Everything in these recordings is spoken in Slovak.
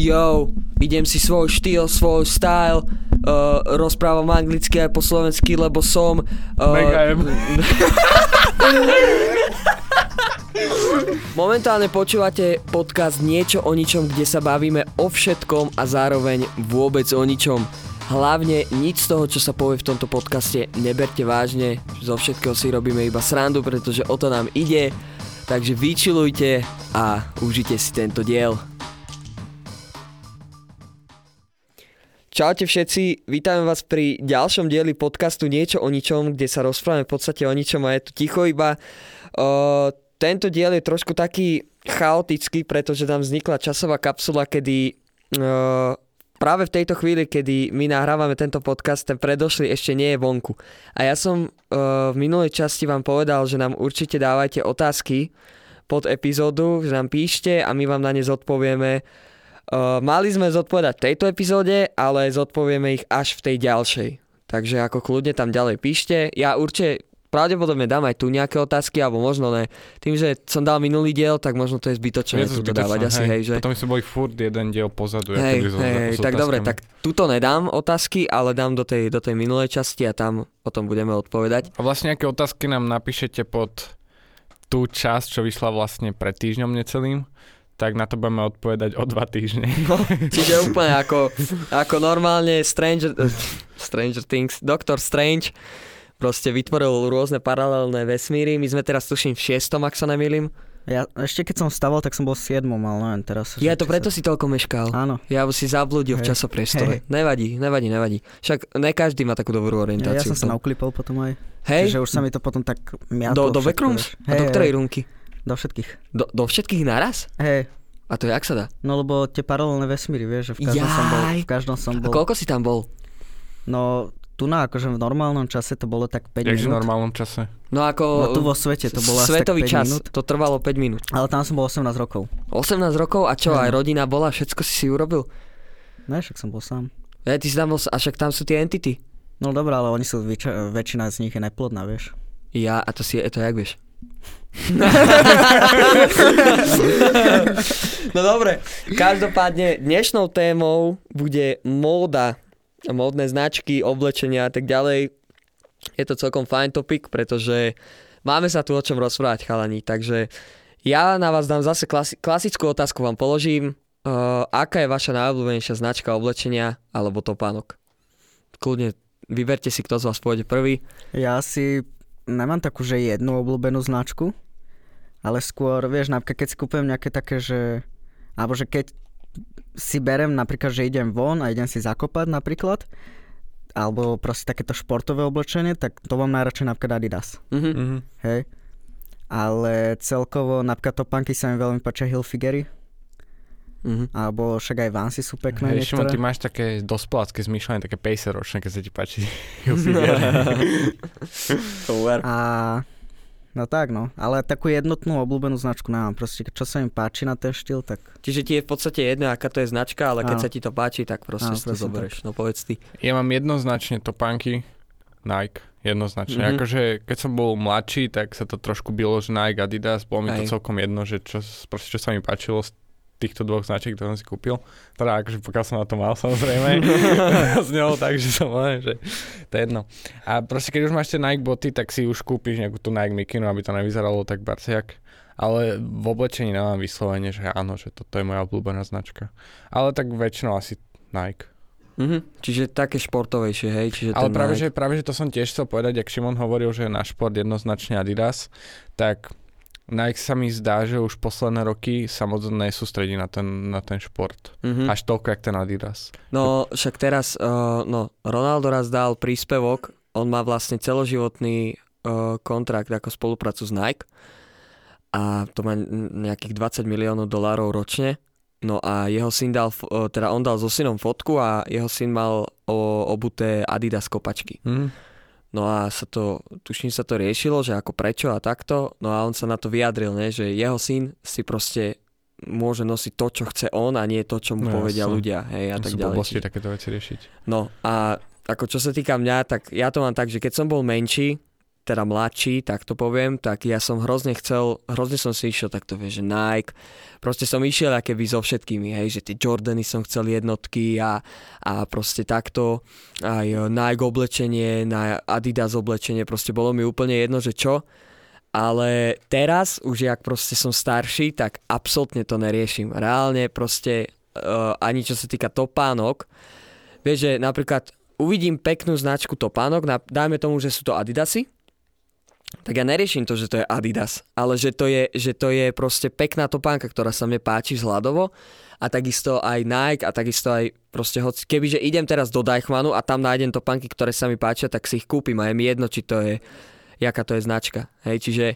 yo, idem si svoj štýl, svoj style, uh, rozprávam anglicky aj po slovensky, lebo som... Uh, Mega M. Momentálne počúvate podcast Niečo o ničom, kde sa bavíme o všetkom a zároveň vôbec o ničom. Hlavne nič z toho, čo sa povie v tomto podcaste, neberte vážne. Zo všetkého si robíme iba srandu, pretože o to nám ide. Takže vyčilujte a užite si tento diel. Čaute všetci, vítam vás pri ďalšom dieli podcastu Niečo o ničom, kde sa rozprávame v podstate o ničom a je tu ticho iba. Uh, tento diel je trošku taký chaotický, pretože tam vznikla časová kapsula, kedy uh, práve v tejto chvíli, kedy my nahrávame tento podcast, ten predošlý ešte nie je vonku. A ja som uh, v minulej časti vám povedal, že nám určite dávajte otázky pod epizódu, že nám píšte a my vám na ne zodpovieme. Uh, mali sme zodpovedať v tejto epizóde, ale zodpovieme ich až v tej ďalšej. Takže ako kľudne tam ďalej píšte. Ja určite pravdepodobne dám aj tu nejaké otázky, alebo možno ne. Tým, že som dal minulý diel, tak možno to je zbytočné Je to tu dodávať asi, hej, že... Potom sme boli furt jeden diel pozadu. Hej, so- hej, hej, tak dobre, tak tuto nedám otázky, ale dám do tej, do tej minulej časti a tam o tom budeme odpovedať. A vlastne aké otázky nám napíšete pod tú časť, čo vyšla vlastne pred týždňom necelým, tak na to budeme odpovedať o dva týždne. No, čiže úplne ako, ako normálne Stranger, eh, Stranger Things, Doctor Strange proste vytvoril rôzne paralelné vesmíry. My sme teraz tuším v šiestom, ak sa nemýlim. Ja, ešte keď som stával, tak som bol v 7, ale neviem teraz. Ja to preto sa... si toľko meškal. Áno. Ja si zabludil v Hej, časopriestore. hej. Nevadí, nevadí, nevadí. Však ne každý má takú dobrú Ja, ja orientáciu. som v sa nauklipol potom aj. Hej, Čiže už sa mi to potom tak do, miatlo do všetko, backrooms? vieš. A do ktorej runky? Do všetkých. Do, do všetkých naraz? Hej, A to jak sa dá? no lebo tie paralelné vesmíry, vieš, že v každom som bol. Jaj. V každom som A bol. koľko si tam bol? No, tu na akože v normálnom čase to bolo tak 5 Takže v minút. normálnom čase. No ako... No tu vo svete to bolo asi tak Svetový 5 čas, minút. to trvalo 5 minút. Ale tam som bol 18 rokov. 18 rokov a čo, aj rodina bola, všetko si si urobil? Ne, však som bol sám. Ja, ty si tam bol, a však tam sú tie entity. No dobré, ale oni sú, väčšina, väčšina z nich je neplodná, vieš. Ja, a to si, to jak vieš? No dobre, každopádne dnešnou témou bude móda, módne značky, oblečenia a tak ďalej. Je to celkom fajn topic, pretože máme sa tu o čom rozprávať, chalani. Takže ja na vás dám zase klasi- klasickú otázku vám položím. Uh, aká je vaša najobľúbenejšia značka oblečenia alebo topánok? Kľudne vyberte si, kto z vás pôjde prvý. Ja si nemám takú, že jednu obľúbenú značku, ale skôr, vieš, napríklad keď si kúpujem nejaké také, že... Alebo že keď si berem napríklad, že idem von a idem si zakopať napríklad, alebo proste takéto športové oblečenie, tak to mám najradšej napríklad Adidas, Mhm. Mhm. hej. Ale celkovo napríklad topánky sa mi veľmi páčia Hilfigery, Mhm. alebo však aj Vansy sú pekné Hej, Šimon, ty máš také dospelácké zmýšľanie, také 50 ročné, keď sa ti páči. A no tak no, ale takú jednotnú obľúbenú značku nemám. Proste čo sa mi páči na ten štýl, tak Čiže ti je v podstate jedno, aká to je značka, ale keď Áno. sa ti to páči, tak proste Áno, si to zoberieš. No povedz ty. Ja mám jednoznačne topánky Nike, jednoznačne. Mhm. Mm-hmm. Akože keď som bol mladší, tak sa to trošku bylo, že Nike, Adidas, bolo mi Hej. to celkom jedno, že čo, proste, čo sa mi páčilo týchto dvoch značiek, ktoré som si kúpil. Teda akože pokiaľ som na to mal samozrejme. z neho tak, že som len, že to je jedno. A proste keď už máš tie Nike boty, tak si už kúpiš nejakú tú Nike Mikinu, aby to nevyzeralo tak barciak. Ale v oblečení nemám vyslovene, že áno, že toto je moja obľúbená značka. Ale tak väčšinou asi Nike. Mhm. Čiže také športovejšie, hej? Čiže Ale práve Nike. že, práve, že to som tiež chcel povedať, ak Šimon hovoril, že na šport jednoznačne Adidas, tak Nike sa mi zdá, že už posledné roky sa moc nesústredí na ten, na ten šport. Mhm. Až toľko, jak ten Adidas. No však teraz, uh, no Ronaldo raz dal príspevok, on má vlastne celoživotný uh, kontrakt ako spoluprácu s Nike a to má nejakých 20 miliónov dolárov ročne. No a jeho syn dal, uh, teda on dal so synom fotku a jeho syn mal o, obuté Adidas kopačky. Hm? No a sa to, tuším sa to riešilo, že ako prečo a takto. No a on sa na to vyjadril, ne, že jeho syn si proste môže nosiť to, čo chce on a nie to, čo mu No povedia jasne. ľudia. Hej, a tak Sú ďalej. Čiže- takéto veci riešiť. No a ako čo sa týka mňa, tak ja to mám tak, že keď som bol menší, teda mladší, tak to poviem, tak ja som hrozne chcel, hrozne som si išiel takto, vieš, že Nike, proste som išiel keby so všetkými, hej, že tie Jordany som chcel jednotky a, a proste takto, aj Nike oblečenie, na Adidas oblečenie, proste bolo mi úplne jedno, že čo, ale teraz, už jak proste som starší, tak absolútne to neriešim. Reálne proste uh, ani čo sa týka topánok, vieš, že napríklad uvidím peknú značku topánok, dajme tomu, že sú to Adidasy, tak ja neriešim to, že to je Adidas, ale že to je, že to je proste pekná topánka, ktorá sa mne páči vzhľadovo a takisto aj Nike a takisto aj proste hoci, kebyže idem teraz do Deichmanu a tam nájdem topánky, ktoré sa mi páčia, tak si ich kúpim a je mi jedno, či to je, jaká to je značka. Hej, čiže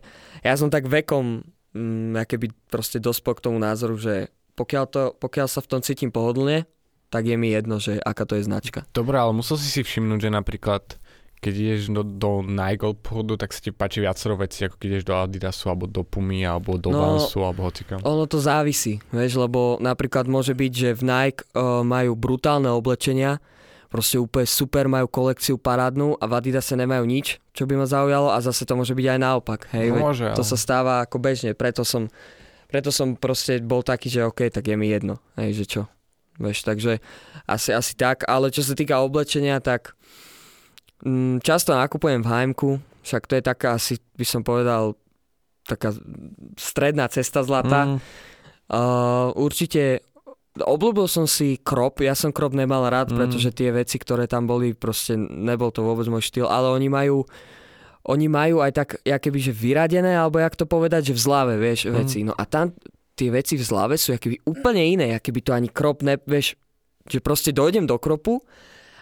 ja som tak vekom mm, keby proste dospel k tomu názoru, že pokiaľ, to, pokiaľ sa v tom cítim pohodlne, tak je mi jedno, že aká to je značka. Dobre, ale musel si si všimnúť, že napríklad keď ideš do, do Nike obchodu, tak sa ti páči viacero veci, ako keď ideš do Adidasu, alebo do Pumy, alebo do no, Vansu, alebo hocikam. Ono to závisí, vieš, lebo napríklad môže byť, že v Nike uh, majú brutálne oblečenia, proste úplne super, majú kolekciu parádnu a v Adidase nemajú nič, čo by ma zaujalo a zase to môže byť aj naopak, hej, no, môže, to ale... sa stáva ako bežne, preto som, preto som proste bol taký, že OK, tak je mi jedno, hej, že čo. Vieš, takže asi, asi tak, ale čo sa týka oblečenia, tak mm, často nakupujem v hm však to je taká asi, by som povedal, taká stredná cesta zlata. Mm. Uh, určite obľúbil som si krop, ja som krop nemal rád, mm. pretože tie veci, ktoré tam boli, proste nebol to vôbec môj štýl, ale oni majú oni majú aj tak, ja keby, že vyradené, alebo jak to povedať, že v zlave, vieš, mm. veci. No a tam tie veci v zlave sú keby úplne iné, keby to ani krop ne, vieš, že proste dojdem do kropu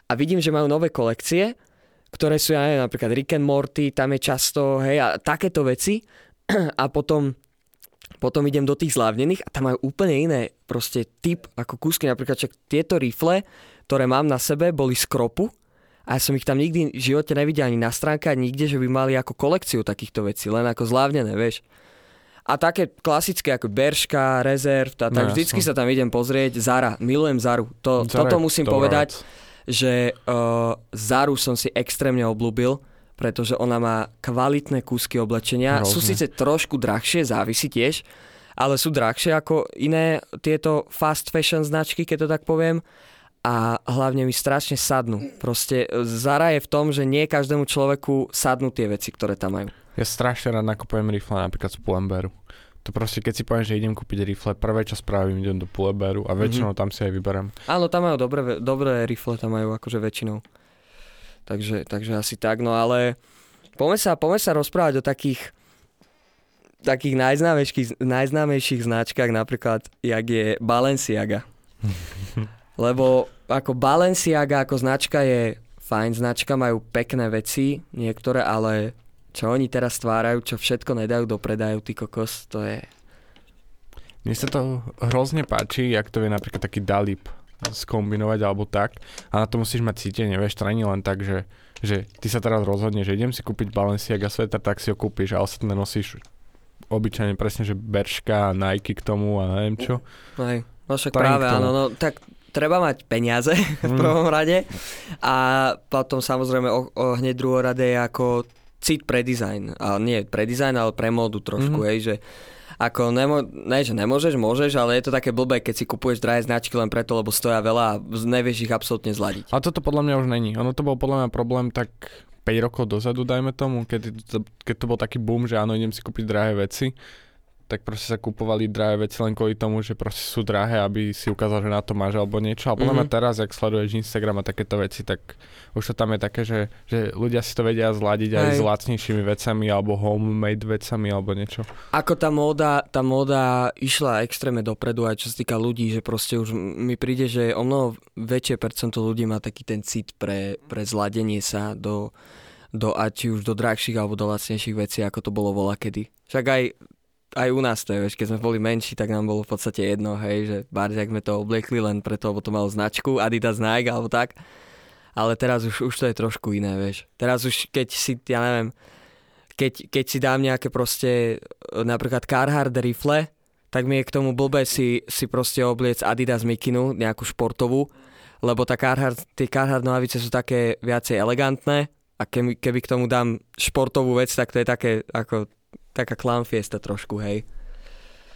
a vidím, že majú nové kolekcie, ktoré sú, ja neviem, napríklad Rick and Morty, tam je často, hej, a takéto veci a potom potom idem do tých zlávnených a tam majú úplne iné proste typ ako kúsky, napríklad čak tieto rifle, ktoré mám na sebe, boli z kropu a ja som ich tam nikdy v živote nevidel ani na stránke, ani nikde, že by mali ako kolekciu takýchto vecí, len ako zlávnené, vieš. A také klasické ako Berška, Rezerv, tak no, vždycky sa tam idem pozrieť. Zara, milujem Zaru. To, Zara toto musím povedať, vec. Že uh, Zaru som si extrémne oblúbil, pretože ona má kvalitné kúsky oblečenia. Hrozne. Sú síce trošku drahšie, závisí tiež, ale sú drahšie ako iné tieto fast fashion značky, keď to tak poviem a hlavne mi strašne sadnú. Proste Zara je v tom, že nie každému človeku sadnú tie veci, ktoré tam majú. Ja strašne rád nakupujem rifle napríklad z Pull&Bearu. To proste, keď si poviem, že idem kúpiť rifle, prvé čo spravím, idem do Pull&Bearu a väčšinou mm-hmm. tam si aj vyberám. Áno, tam majú dobré, dobré rifle, tam majú akože väčšinou. Takže, takže asi tak, no ale poďme sa, poďme sa rozprávať o takých takých najznámejších, najznámejších značkách, napríklad, jak je Balenciaga. Lebo ako Balenciaga ako značka je fajn značka, majú pekné veci, niektoré, ale čo oni teraz stvárajú, čo všetko nedajú do predaju, ty kokos, to je... Mne sa to hrozne páči, jak to je napríklad taký Dalip skombinovať alebo tak. A na to musíš mať cítenie, vieš, to není len tak, že, že ty sa teraz rozhodneš, že idem si kúpiť Balenciaga sveter, tak si ho kúpiš a ostatné nosíš obyčajne presne, že Berška, Nike k tomu a neviem čo. Hej, no však práve, áno, no tak treba mať peniaze v mm. prvom rade a potom samozrejme o, o hneď druhorade je ako cit pre dizajn. A nie pre dizajn, ale pre módu trošku, mm-hmm. hej, že ako nemo, ne, že nemôžeš, môžeš, ale je to také blbé, keď si kupuješ drahé značky len preto, lebo stoja veľa a nevieš ich absolútne zladiť. A toto podľa mňa už není. Ono to bol podľa mňa problém tak 5 rokov dozadu, dajme tomu, keď to, keď to bol taký boom, že áno, idem si kúpiť drahé veci tak proste sa kupovali drahé veci len kvôli tomu, že proste sú drahé, aby si ukázal, že na to máš alebo niečo. A podľa mm-hmm. mňa teraz, ak sleduješ Instagram a takéto veci, tak už to tam je také, že, že ľudia si to vedia zladiť aj s lacnejšími vecami alebo homemade vecami alebo niečo. Ako tá móda, tá móda išla extrémne dopredu aj čo sa týka ľudí, že proste už mi príde, že o mnoho väčšie percento ľudí má taký ten cit pre, pre zladenie sa do do, a či už do drahších alebo do lacnejších vecí, ako to bolo vola kedy. Však aj aj u nás to je, keď sme boli menší, tak nám bolo v podstate jedno, hej, že ak sme to obliekli len preto, lebo to malo značku Adidas Nike alebo tak. Ale teraz už, už to je trošku iné, vieš. Teraz už keď si, ja neviem, keď, keď si dám nejaké proste, napríklad Carhartt rifle, tak mi je k tomu blbé si, si proste obliec Adidas Mikinu, nejakú športovú, lebo tá Carhartt, tie Carhartt nohavice sú také viacej elegantné, A keby, keby k tomu dám športovú vec, tak to je také ako taká clown fiesta trošku, hej.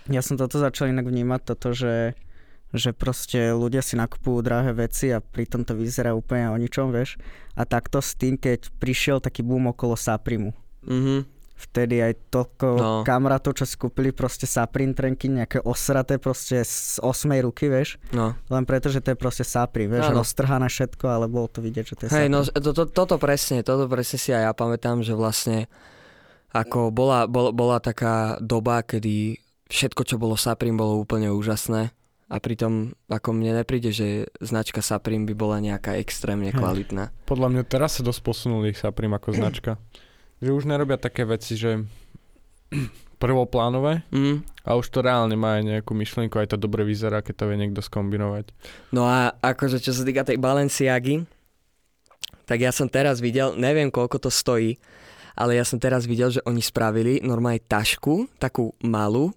Ja som toto začal inak vnímať, toto, že, že proste ľudia si nakupujú drahé veci a pritom to vyzerá úplne o ničom, vieš. A takto s tým, keď prišiel taký boom okolo Saprimu. Mhm. Vtedy aj toľko No. kamarátov, čo si kúpili proste Saprim trenky, nejaké osraté proste z osmej ruky, vieš. No. Len preto, že to je proste Saprim, vieš, Áno. roztrhané všetko, ale bolo to vidieť, že to je Hej, no to, to, toto presne, toto presne si aj ja pamätám, že vlastne ako bola, bol, bola taká doba, kedy všetko, čo bolo Saprim, bolo úplne úžasné. A pritom, ako mne nepríde, že značka Saprim by bola nejaká extrémne Hej. kvalitná. Podľa mňa teraz sa dosť posunuli Saprim ako značka. Že už nerobia také veci, že prvoplánové Mm. a už to reálne má aj nejakú myšlienku, aj to dobre vyzerá, keď to vie niekto skombinovať. No a akože čo sa týka tej Balenciagy, tak ja som teraz videl, neviem koľko to stojí, ale ja som teraz videl, že oni spravili normálne tašku, takú malú,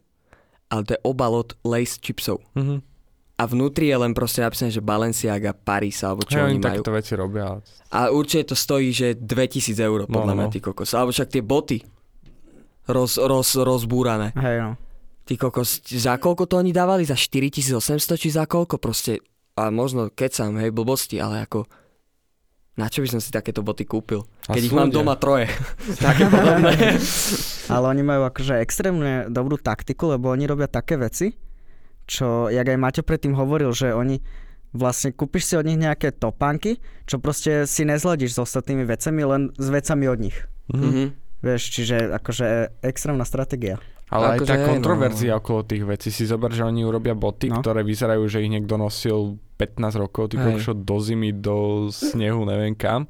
ale to je obal od Lace chipsov. Mhm. A vnútri je len proste napísané, že Balenciaga, Paris, alebo čo Hej, oni majú. takéto veci robia. ale- A určite to stojí, že 2000 eur, No, podľa no. mňa, ty kokos. Alebo však tie boty roz, roz, rozbúrané. Hej, no. Ty kokos, za koľko to oni dávali? Za 4800 či za koľko? Proste, a možno kecam, hej, blbosti, ale ako... Na čo by som si takéto boty kúpil? Keď ich mám doma troje. Také podobné. Ale oni majú akože extrémne dobrú taktiku, lebo oni robia také veci, čo, jak aj Maťo predtým hovoril, že oni vlastne kúpiš si od nich nejaké topánky, čo proste si nezladíš s ostatnými vecami, len s vecami od nich. Mhm. Mhm. Vieš, čiže akože extrémna stratégia. Ale aj Akože tá hej, no. kontroverzia okolo tých vecí, si zober, že oni urobia boty, No. ktoré vyzerajú, že ich niekto nosil 15 rokov, ty kokšo do zimy, do snehu, neviem kam.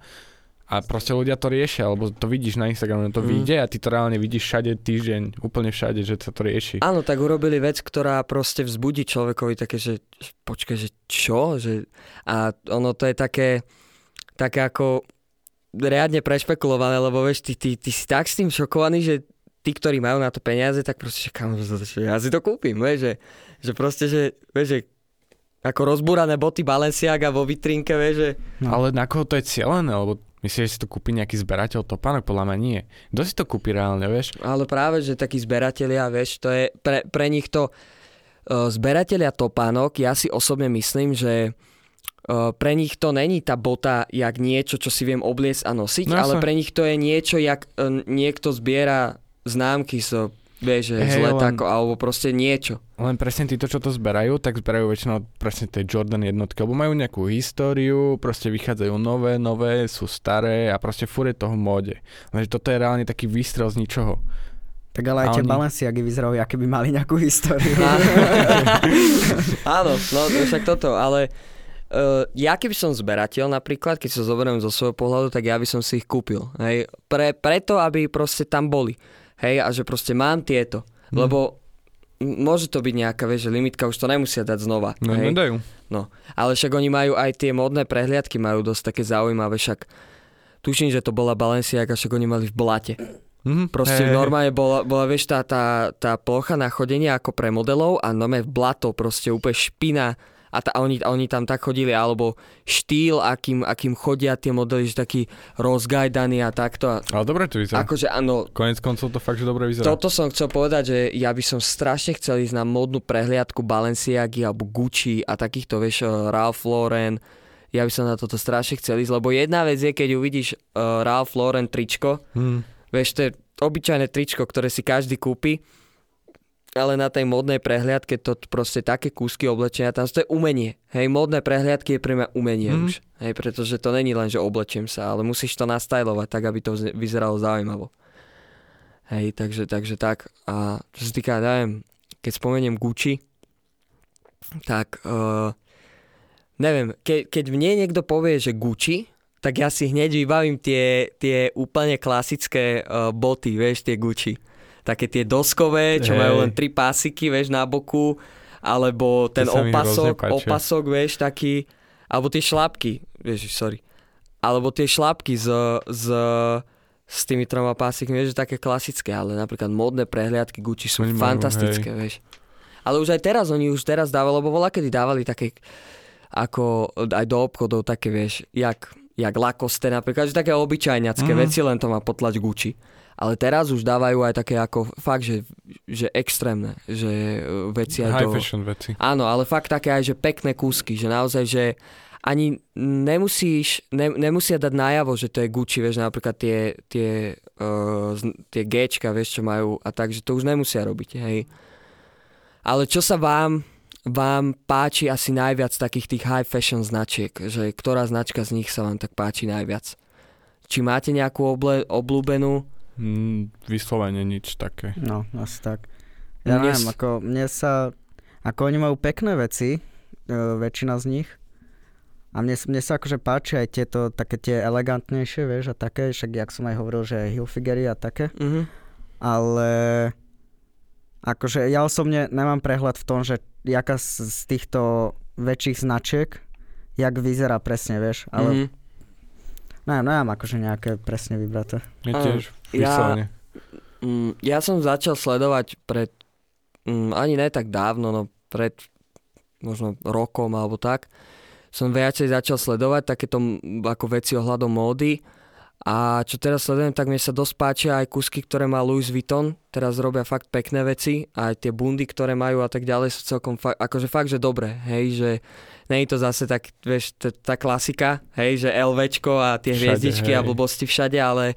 A proste ľudia to riešia, alebo to vidíš na Instagrame, to Mm. vyjde a ty to reálne vidíš všade týždeň, úplne všade, že sa to rieši. Áno, tak urobili vec, ktorá proste vzbudí človekovi také, že počkaj, že čo? Že, a ono to je také, také ako riadne prešpekulované, lebo vieš, ty, ty, ty si tak s tým šokovaný, že tí, ktorí majú na to peniaze, tak proste, že kam, ja si to kúpim, vieš, že, že proste, že, vieš, že ako rozbúrané boty Balenciaga vo vitrínke, vieš, že No. Ale na koho to je cieľené? Lebo myslíš, že si to kúpi nejaký zberateľ topánok? Podľa mňa nie. Kto si to kúpi reálne, vieš? Ale práve, že takí zberatelia, vieš, to je pre, pre nich to uh, zberatelia topánok, ja si osobne myslím, že uh, pre nich to není tá bota jak niečo, čo si viem obliecť a nosiť, No ale jasné. pre nich to je niečo, jak uh, niekto zbiera známky z, vieš, že z Hej, len- alebo proste niečo. Len presne títo, čo to zberajú, tak zberajú väčšinou presne tie Jordan jednotky, lebo majú nejakú históriu, proste vychádzajú nové, nové, sú staré a proste furt je toho v móde. Lenže toto je reálne taký výstrel z ničoho. Tak ale aj tie oni- Balenciagy vyzerajú, aké by mali nejakú históriu. Áno, no však toto, ale uh, ja keby som zberateľ napríklad, keď sa zoberiem zo svojho pohľadu, tak ja by som si ich kúpil. Hej? Pre, preto, aby proste tam boli. Hej, a že proste mám tieto. Mhm. Lebo môže to byť nejaká, vieš, limitka, už to nemusia dať znova. No hej? nedajú. Ale však oni majú aj tie modné prehliadky, majú dosť také zaujímavé, však tuším, že to bola Balenciaga, však oni mali v blate. Mhm. Proste hej. normálne bola, bola vieš, tá, tá, tá plocha na chodenie ako pre modelov a normálne v blato, proste úplne špina a, tá, a oni, a oni tam tak chodili, alebo štýl, akým, akým chodia tie modely, že taký rozgajdaný a takto. A, Ale dobre to vyzerá. akože áno, Konec koncov to fakt, že dobre vyzerá. toto som chcel povedať, že ja by som strašne chcel ísť na modnú prehliadku Balenciagy alebo Gucci a takýchto, vieš, eh, Ralph Lauren. Ja by som na toto strašne chcel ísť, lebo jedna vec je, keď uvidíš uh, Ralph Lauren tričko, Hm. Vieš, to je obyčajné tričko, ktoré si každý kúpi, ale na tej modnej prehliadke to proste také kúsky oblečenia, tam to je umenie. Hej, modné prehliadky je pre mňa umenie Mhm. už. Hej, pretože to není len, že oblečiem sa, ale musíš to nastajlovať tak, aby to vyzeralo zaujímavo. Hej, takže, takže tak. A čo sa týka, neviem, keď spomeniem Gucci, tak uh, neviem, ke, keď mne niekto povie, že Gucci, tak ja si hneď vybavím tie, tie úplne klasické uh, boty, vieš, tie Gucci. Také tie doskové, čo Hej. majú len tri pásiky, vieš, na boku, alebo ten opasok, opasok, vieš, taký, alebo tie šlapky, vieš, sorry, alebo tie šlapky z, z, s tými troma pásikmi, vieš, že také klasické, ale napríklad modné prehliadky Gucci sú Oni fantastické, vieš. Ale už aj teraz, oni už teraz dávali, lebo bola kedy dávali také, ako aj do obchodov také, vieš, jak, jak Lacoste napríklad, že také obyčajňacké Mhm. veci, len to má potlač Gucci. Ale teraz už dávajú aj také ako fakt, že, že extrémne, že e, veci aj High do... fashion veci. Áno, ale fakt také aj, že pekné kúsky, že naozaj, že ani nemusíš, ne, nemusia dať najavo, že to je Gucci, vieš, napríklad tie, tie, uh, tie Gčka, vieš, čo majú a tak, že to už nemusia robiť, hej. Ale čo sa vám, vám páči asi najviac takých tých high fashion značiek, že ktorá značka z nich sa vám tak páči najviac? Či máte nejakú oble, oblúbenú? Mm, vyslovene nič také. No, asi tak. Ja Mne neviem, s- ako mne sa, ako oni majú pekné veci, e, väčšina z nich. A mne, mne sa akože páči aj tieto také tie elegantnejšie, vieš, a také, však jak som aj hovoril, že Hilfigery a také. Mhm. Ale akože ja osobne nemám prehľad v tom, že jaká z, z týchto väčších značiek, jak vyzerá presne, vieš. Ale Mhm. no, neviem akože nejaké presne vybraté. Je Áno. Ja-. Mm, ja som začal sledovať pred, mm, ani ne tak dávno, no pred možno rokom alebo tak, som viacej začal sledovať takéto ako veci ohľadom módy a čo teraz sledujem, tak mne sa dosť páčia aj kusky, ktoré má Louis Vuitton, teraz robia fakt pekné veci a aj tie bundy, ktoré majú a tak ďalej sú celkom fakt, akože fakt, že dobré, hej, že nie je to zase tak, vieš, tá klasika, hej, že LVčko a tie Všade, hviezdičky a hej. blbosti všade, ale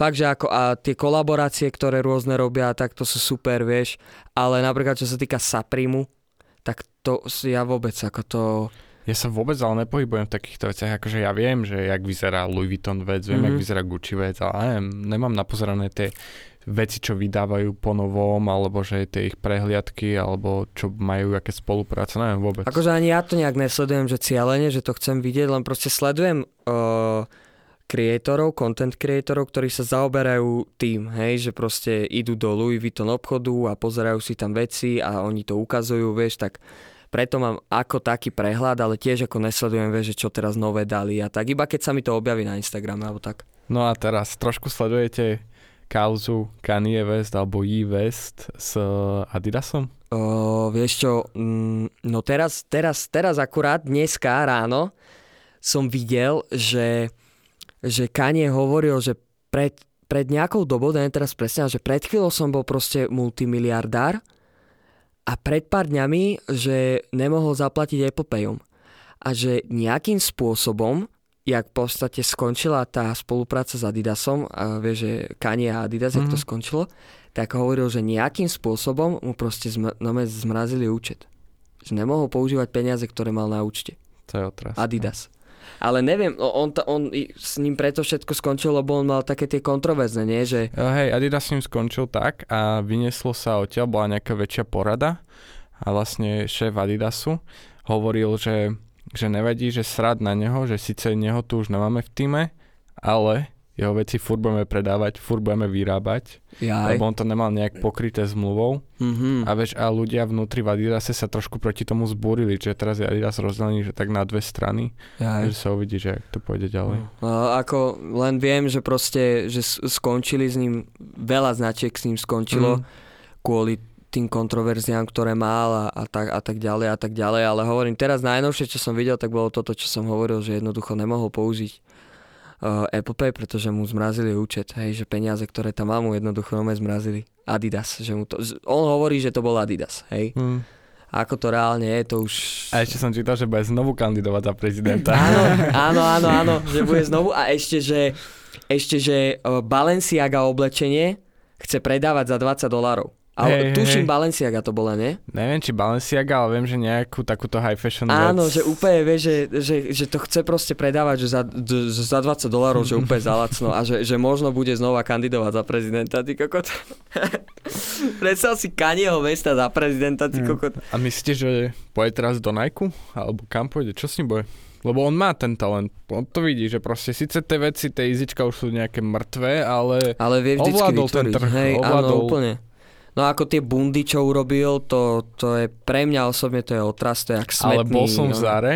fakt, že ako a tie kolaborácie, ktoré rôzne robia, tak to sú super, vieš. Ale napríklad, čo sa týka Saprimu, tak to ja vôbec ako to... Ja sa vôbec ale nepohybujem v takýchto veciach, akože ja viem, že jak vyzerá Louis Vuitton vec, viem, Mhm. jak vyzerá Gucci vec, ale neviem, nemám napozerané tie veci, čo vydávajú po novom, alebo že tie ich prehliadky, alebo čo majú, aké spolupráce, neviem vôbec. Akože ani ja to nejak nesledujem, že cieľene, že to chcem vidieť, len proste sledujem uh, kreatorov, content kreatorov, ktorí sa zaoberajú tým, hej, že proste idú do Louis Vuitton obchodu a pozerajú si tam veci a oni to ukazujú, vieš, tak preto mám ako taký prehľad, ale tiež ako nesledujem, vieš, že čo teraz nové dali a tak, iba keď sa mi to objaví na Instagrame alebo tak. No a teraz trošku sledujete kauzu Kanye West alebo Ye West s Adidasom? O, vieš čo, mm, no teraz, teraz, teraz akurát dneska ráno som videl, že, že Kanye hovoril, že pred, pred nejakou dobou, neviem teraz presne, že pred chvíľou som bol proste multimiliardár a pred pár dňami, že nemohol zaplatiť Apple Payom. A že nejakým spôsobom, jak v podstate skončila tá spolupráca s Adidasom, a vieš, že Kanye a Adidas, mm-hmm. jak to Mhm. skončilo, tak hovoril, že nejakým spôsobom mu proste zm- no, zmrazili účet. Že nemohol používať peniaze, ktoré mal na účte. To je otras. Adidas. Ale neviem, on, ta- on, s ním preto všetko skončilo, lebo on mal také tie kontroverzne, nie? Že Jo, hej, Adidas s ním skončil tak a vynieslo sa odtiaľ, bola nejaká väčšia porada a vlastne šéf Adidasu hovoril, že, že nevadí, že srad na neho, že síce neho tu už nemáme v týme, ale jeho veci furt budeme predávať, furt budeme vyrábať, jaj. lebo on to nemal nejak pokryté zmluvou Mhm. a vieš, a ľudia vnútri v Adidase sa trošku proti tomu zbúrili, že teraz je Adidas rozdelený, že tak na dve strany, Jaj. že sa uvidí, že to pôjde ďalej. No, ako len viem, že proste, že skončili s ním, veľa značiek s ním skončilo Mm. kvôli tým kontroverziám, ktoré mal a, a, tak, a tak ďalej a tak ďalej, ale hovorím, teraz najnovšie, čo som videl, tak bolo toto, čo som hovoril, že jednoducho nemohol použiť uh, Apple Pay, pretože mu zmrazili účet, hej, že peniaze, ktoré tam má, mu jednoducho nome zmrazili. Adidas, že mu to, on hovorí, že to bol Adidas, hej. Mm. A ako to reálne je, to už... A ešte som čítal, že bude znovu kandidovať za prezidenta. Áno, áno, áno, áno, že bude znovu a ešte, že, ešte, že uh, Balenciaga oblečenie chce predávať za 20 dolárov. A Hej, hej, tuším hej. Balenciaga to bola, nie? Neviem, či Balenciaga, ale viem, že nejakú takúto high fashion Áno, vec. že úplne vie, že, že, že to chce proste predávať že za, d- za 20 dolárov, že úplne za lacno a že, že možno bude znova kandidovať za prezidenta, ty kokot. Predstav si Kanyeho mesta za prezidenta, ty Mm. kokot. A myslíte, že pôjde teraz do Nike? Alebo kam pôjde? Čo s ním bude? Lebo on má ten talent. On to vidí, že proste síce tie veci, tie izička už sú nejaké mŕtve, ale Ale vie Ovládol ten vytvoriť. trh, Hej, áno, ovládol. úplne. No ako tie bundy, čo urobil, to, to je pre mňa osobne to je otras, to je jak smetný. ale bol som v no. Zare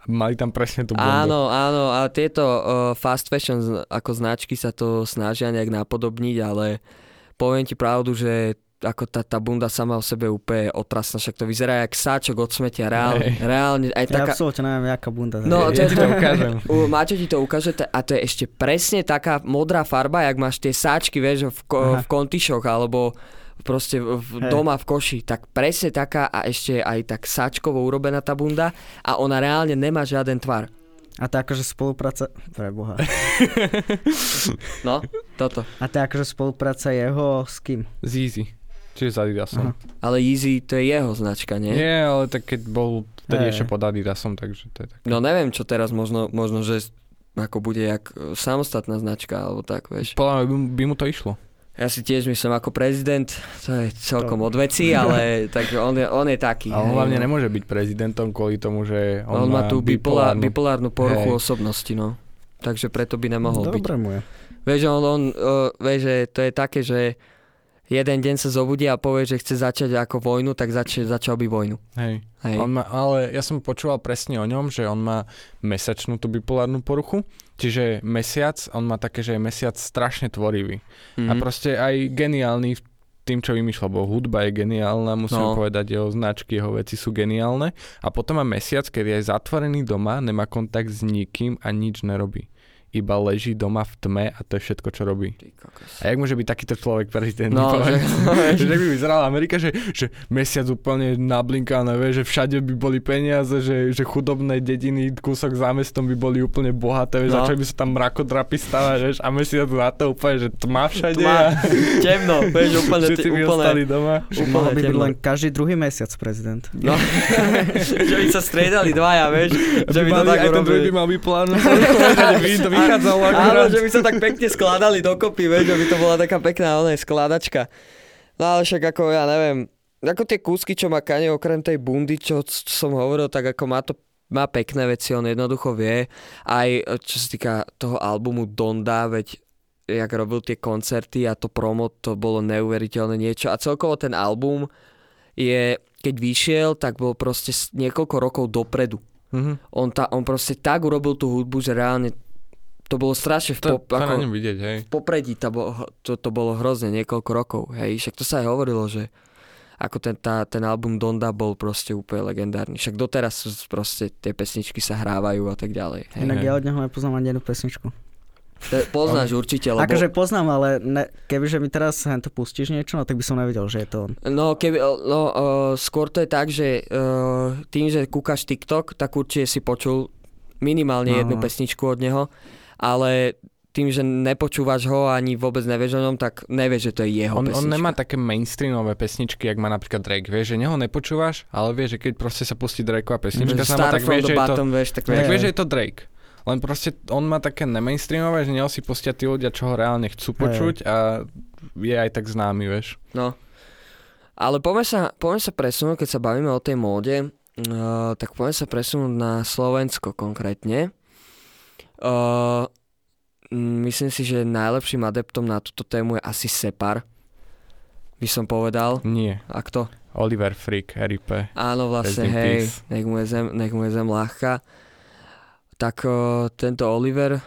a mali tam presne tú bundu. Áno, áno, a tieto uh, fast fashion ako značky sa to snažia nejak napodobniť, ale poviem ti pravdu, že ako tá, tá bunda sama o sebe úplne otrasná, však to vyzerá jak sáčok od smetia, reálne, Hej. reálne aj Ja taká, absolútne neviem, jaká bunda. to No, to ja je ti to ukážem. U, Maťo ti to ukáže a to je ešte presne taká modrá farba, jak máš tie sáčky, vieš, v, ko- v kontišoch alebo proste v, v, Hej. doma v koši. Tak presne taká a ešte aj tak sáčkovo urobená tá bunda a ona reálne nemá žiaden tvar. A to je akože spolupráca... Preboha. No, toto. A to je akože spolupráca jeho s kým? Z Easy. Čiže s Adidasom. Aha. Ale Yeezy to je jeho značka, nie? Nie, ale tak keď bol vtedy ešte pod Adidasom, takže to je tak. No neviem, čo teraz možno, možno že ako bude jak e, samostatná značka alebo tak, vieš. Podľa by, by mu to išlo. Ja si tiež myslím ako prezident, to je celkom od veci, ale tak on je, on je taký. Ale on hlavne no. nemôže byť prezidentom kvôli tomu, že On, on, on má tú bipolár, bipolárnu. bipolárnu poruchu Hej. osobnosti, no. Takže preto by nemohol byť. Dobre mu je. Vieš, on, on uh, vieš, že to je také, že jeden deň sa zobudí a povie, že chce začať ako vojnu, tak zač- začal by vojnu. Hej. Hej. On má, ale ja som počúval presne o ňom, že on má mesačnú tú bipolárnu poruchu, čiže mesiac, on má také, že je mesiac strašne tvorivý. A Mhm. proste aj geniálny v tým, čo vymýšľa, bo hudba je geniálna, musím No. povedať, jeho značky, jeho veci sú geniálne. A potom má mesiac, keď je zatvorený doma, nemá kontakt s nikým a nič nerobí. Iba leží doma v tme a to je všetko, čo robí. A jak môže byť takýto človek prezident? No, že, že, že by vyzerala Amerika, že, že mesiac úplne nablinkané, vieš, že všade by boli peniaze, že, že chudobné dediny, kúsok za mestom by boli úplne bohaté, No. začali by sa tam mrakodrapy stavať, vieš, a mesiac za to úplne, že tma všade Tma, a temno, vieš, úplne, všetci ty, by úplne, ostali doma. Že Úplne by byť len každý druhý mesiac prezident. No, že by sa striedali dvaja, vieš, že by to mali, tak aj ten druhý by mal vyplánovanú, že by to vychádzalo Áno, že by sa tak pekne skladali dokopy, vieš, že by to bola taká pekná ona, skladačka. No ale však ako, ja neviem, ako tie kúsky, čo má Kanye, okrem tej bundy, čo, čo som hovoril, tak ako má to má pekné veci, on jednoducho vie. Aj čo sa týka toho albumu Donda, veď jak robil tie koncerty a to promo, to bolo neuveriteľné niečo. A celkovo ten album je, keď vyšiel, tak bol proste niekoľko rokov dopredu Mhm. on, ta, on proste tak urobil tú hudbu, že reálne to bolo strašne v, To, pop, to na ako, vidieť, hej. v popredí, to bolo, to, to bolo hrozne niekoľko rokov, hej, však to sa aj hovorilo, že ako ten, tá, ten album Donda bol proste úplne legendárny, však doteraz sú proste tie pesničky sa hrávajú a tak ďalej, hej. Inak ja od neho nepoznám ani jednu pesničku. To, poznáš určite, lebo... Akože poznám, ale ne, kebyže mi teraz hen to pustíš niečo, no tak by som nevedel, že je to on. No, keby, no uh, skôr to je tak, že uh, tým, že kúkaš TikTok, tak určite si počul minimálne jednu No. pesničku od neho, ale tým, že nepočúvaš ho ani vôbec nevieš o ňom, tak nevieš, že to je jeho On, pesnička. on nemá také mainstreamové pesničky, jak má napríklad Drake, vieš, že neho nepočúvaš, ale vieš, že keď proste sa pustí Drakeová pesnička sama, Star tak from vieš, že je to, bottom, vieš, tak tak vieš. vieš, že je to Drake. Len proste on má také nemainstreamové, že neho si pustia tí ľudia, čo ho reálne chcú počuť a je aj tak známy, vieš. No. Ale poďme sa, poďme sa presunúť, keď sa bavíme o tej móde, uh, tak poďme sa presunúť na Slovensko konkrétne. Uh, mm, myslím si, že najlepším adeptom na túto tému je asi Separ, by som povedal. Nie. A kto? Oliver Freak, RIP. Áno, vlastne, hej, peace. nech mu je zem, nech mu je zem ľahká. Tak uh, tento Oliver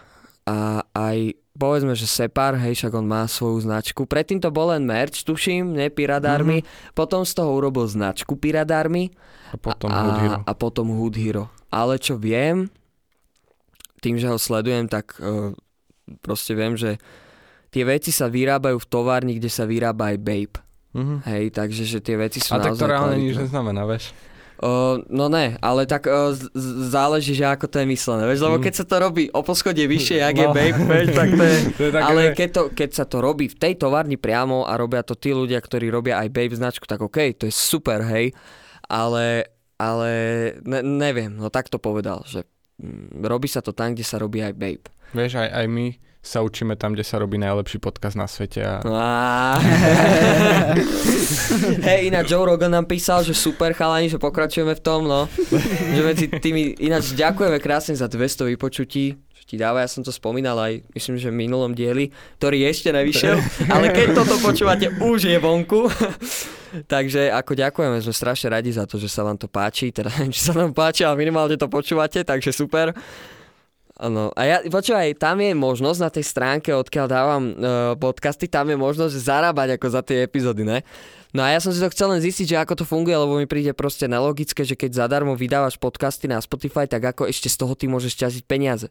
a aj povedzme, že Separ, hej, však on má svoju značku. Predtým to bol len merch, tuším, ne Piradármy. Mm-hmm. Potom z toho urobil značku Piradármy A potom a, Hood Hero. a potom Hood Hero. Ale čo viem, tým, že ho sledujem, tak uh, proste viem, že tie veci sa vyrábajú v továrni, kde sa vyrába aj Babe. Mhm. Hej, takže že tie veci sú A tak to naozaj reálne nič neznamená, vieš. Uh, no ne, ale tak uh, z- záleží, že ako to je myslené, vieš, lebo Mm. keď sa to robí o poschodie vyššie, jak je No. babe, vieš, tak to je... To je také, ale keď, to, keď sa to robí v tej továrni priamo a robia to tí ľudia, ktorí robia aj babe značku, tak OK, to je super, hej, ale, ale ne, neviem, no tak to povedal, že robí sa to tam, kde sa robí aj babe. Vieš, aj, aj my sa učíme tam, kde sa robí najlepší podcast na svete a. Hej, ináč Joe Rogan nám písal, že super chalani, že pokračujeme v tom, no. Že medzi tými, ináč ďakujeme krásne za 200 vypočutí, ti dáva, ja som to spomínal aj, myslím, že v minulom dieli, ktorý ešte nevyšiel, ale keď toto počúvate, už je vonku. Takže ako ďakujeme, sme strašne radi za to, že sa vám to páči, teda neviem, sa nám páči, ale minimálne to počúvate, takže super. Áno, a ja, počúvaj, tam je možnosť na tej stránke, odkiaľ dávam uh, podcasty, tam je možnosť zarábať ako za tie epizódy, ne? No a ja som si to chcel len zistiť, že ako to funguje, lebo mi príde proste nelogické, že keď zadarmo vydávaš podcasty na Spotify, tak ako ešte z toho ty môžeš ťažiť peniaze.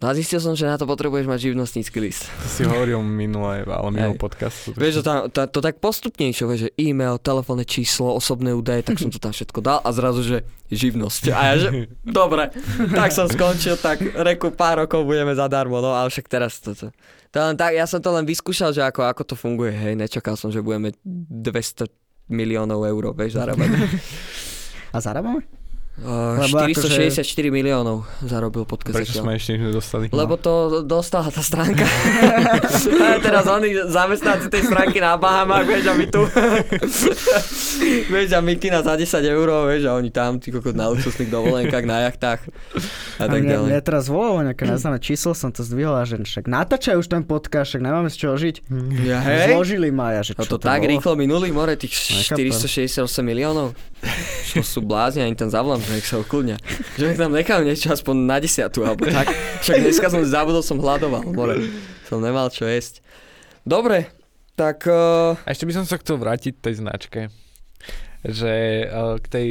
No a zistil som, že na to potrebuješ mať živnostnícky list. To si hovoril minule, ale mimo Hej. podcastu. Vieš, to, tam, to, to tak postupnejšie, vieš, že e-mail, telefónne číslo, osobné údaje, tak som to tam všetko dal a zrazu, že živnosť. A ja, že dobre, tak som skončil, tak reku pár rokov budeme zadarmo, no ale však teraz toto. To len tak, ja som to len vyskúšal, že ako, ako to funguje, hej, nečakal som, že budeme 200 miliónov eur, vieš, zarábať. A zarábame? Uh, Lebo 464 miliónov zarobil podcast. Prečo sme ešte nič nedostali? Lebo to dostala tá stránka. a teraz oni zamestnanci tej stránky na Bahamách, vieš, a my tu. vieš, a Mikina za 10 eur, vieš, a oni tam, ty kokot, na luxusných dovolenkách, na jachtách a A tak mne, ďalej. mne teraz volalo nejaké neznáme číslo, som to zdvihol a že však natáčaj už ten podcast, však nemáme z čoho žiť. Ja, hej? Zložili ma ja, že No čo to tak bolo? rýchlo minuli, more, tých Nechápem. 468 miliónov. Čo sú blázni, ani tam zavolám, že nech sa ukludňa. Že nech tam nechám niečo aspoň na desiatu, alebo tak. Však dneska som zabudol, som hľadoval, more. Som nemal čo jesť. Dobre, tak... Uh, A ešte by som sa chcel vrátiť tej značke. Že uh, k tej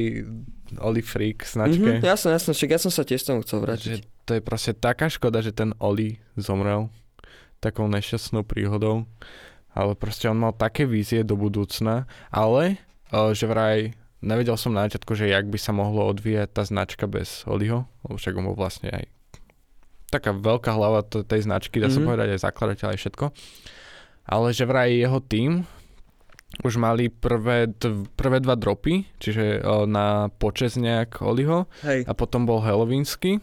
Oli Freak značke. Mhm, jasné, jasné, však ja som sa tiež tomu chcel že vrátiť. to je proste taká škoda, že ten Oli zomrel takou nešťastnou príhodou. Ale proste on mal také vízie do budúcna, ale uh, že vraj nevedel som na začiatku, že jak by sa mohlo odvíjať tá značka bez Oliho, lebo však on bol vlastne aj taká veľká hlava t- tej značky, dá sa Mhm. povedať aj zakladateľ aj všetko. Ale že vraj jeho tým už mali prvé, d- prvé dva dropy, čiže uh, na počes nejak Oliho Hej. a potom bol Halloweensky.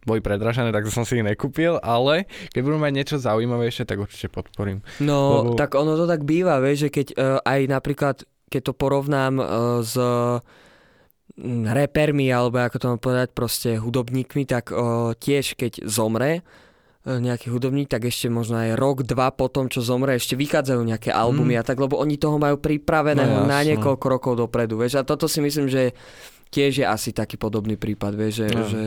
Boli predražené, tak som si ich nekúpil, ale keď budú mať niečo zaujímavejšie, tak určite podporím. No, Lebo- tak ono to tak býva, vieš, že keď uh, aj napríklad, keď to porovnám uh, s repermi, alebo ako to mám povedať, proste hudobníkmi, tak uh, tiež keď zomre uh, nejaký hudobník, tak ešte možno aj rok, dva potom, čo zomre, ešte vychádzajú nejaké albumy Mm. a tak, lebo oni toho majú pripraveného No na niekoľko rokov dopredu, vieš, a toto si myslím, že tiež je asi taký podobný prípad, vieš, že, No. že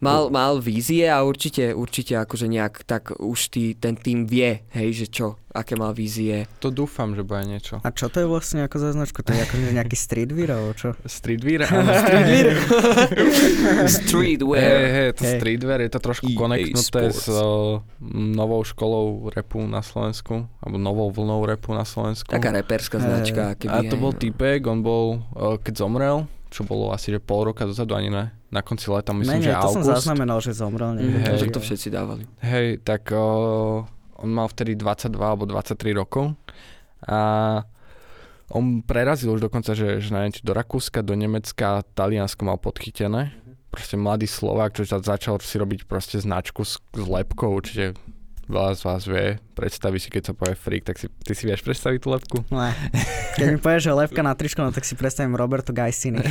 Mal, mal vízie a určite, určite akože nejak tak už tý, ten tým vie, hej, že čo, aké mal vízie. To dúfam, že bude niečo. A čo to je vlastne ako za značku? To je ako nejaký streetwear, alebo čo? Streetwear? Áno, Streetwear. Hej, Streetwear. hej, to Hej. streetwear je to trošku EA konektnuté s Sports. o, novou školou repu na Slovensku, alebo novou vlnou repu na Slovensku. Taká reperská značka. A Keby, to hej, bol no. typek, on bol, o, keď zomrel, čo bolo asi že pol roka dozadu, ani ne, na konci leta, myslím, Menej, že to som august. zaznamenal, že zomrel. Neviem, Hej. že to všetci dávali. Hej, tak o, on mal vtedy 22 alebo 23 rokov a on prerazil už dokonca, že, že niečo do Rakúska, do Nemecka, Taliansko mal podchytené. Proste mladý Slovák, čo začal si robiť proste značku s, s lepkou, určite veľa z vás vie, predstaví si, keď sa povie freak, tak si, ty si vieš predstaviť tú lepku? Ne. Keď mi povieš, že lepka na tričko, no tak si predstavím Roberto Gaisini.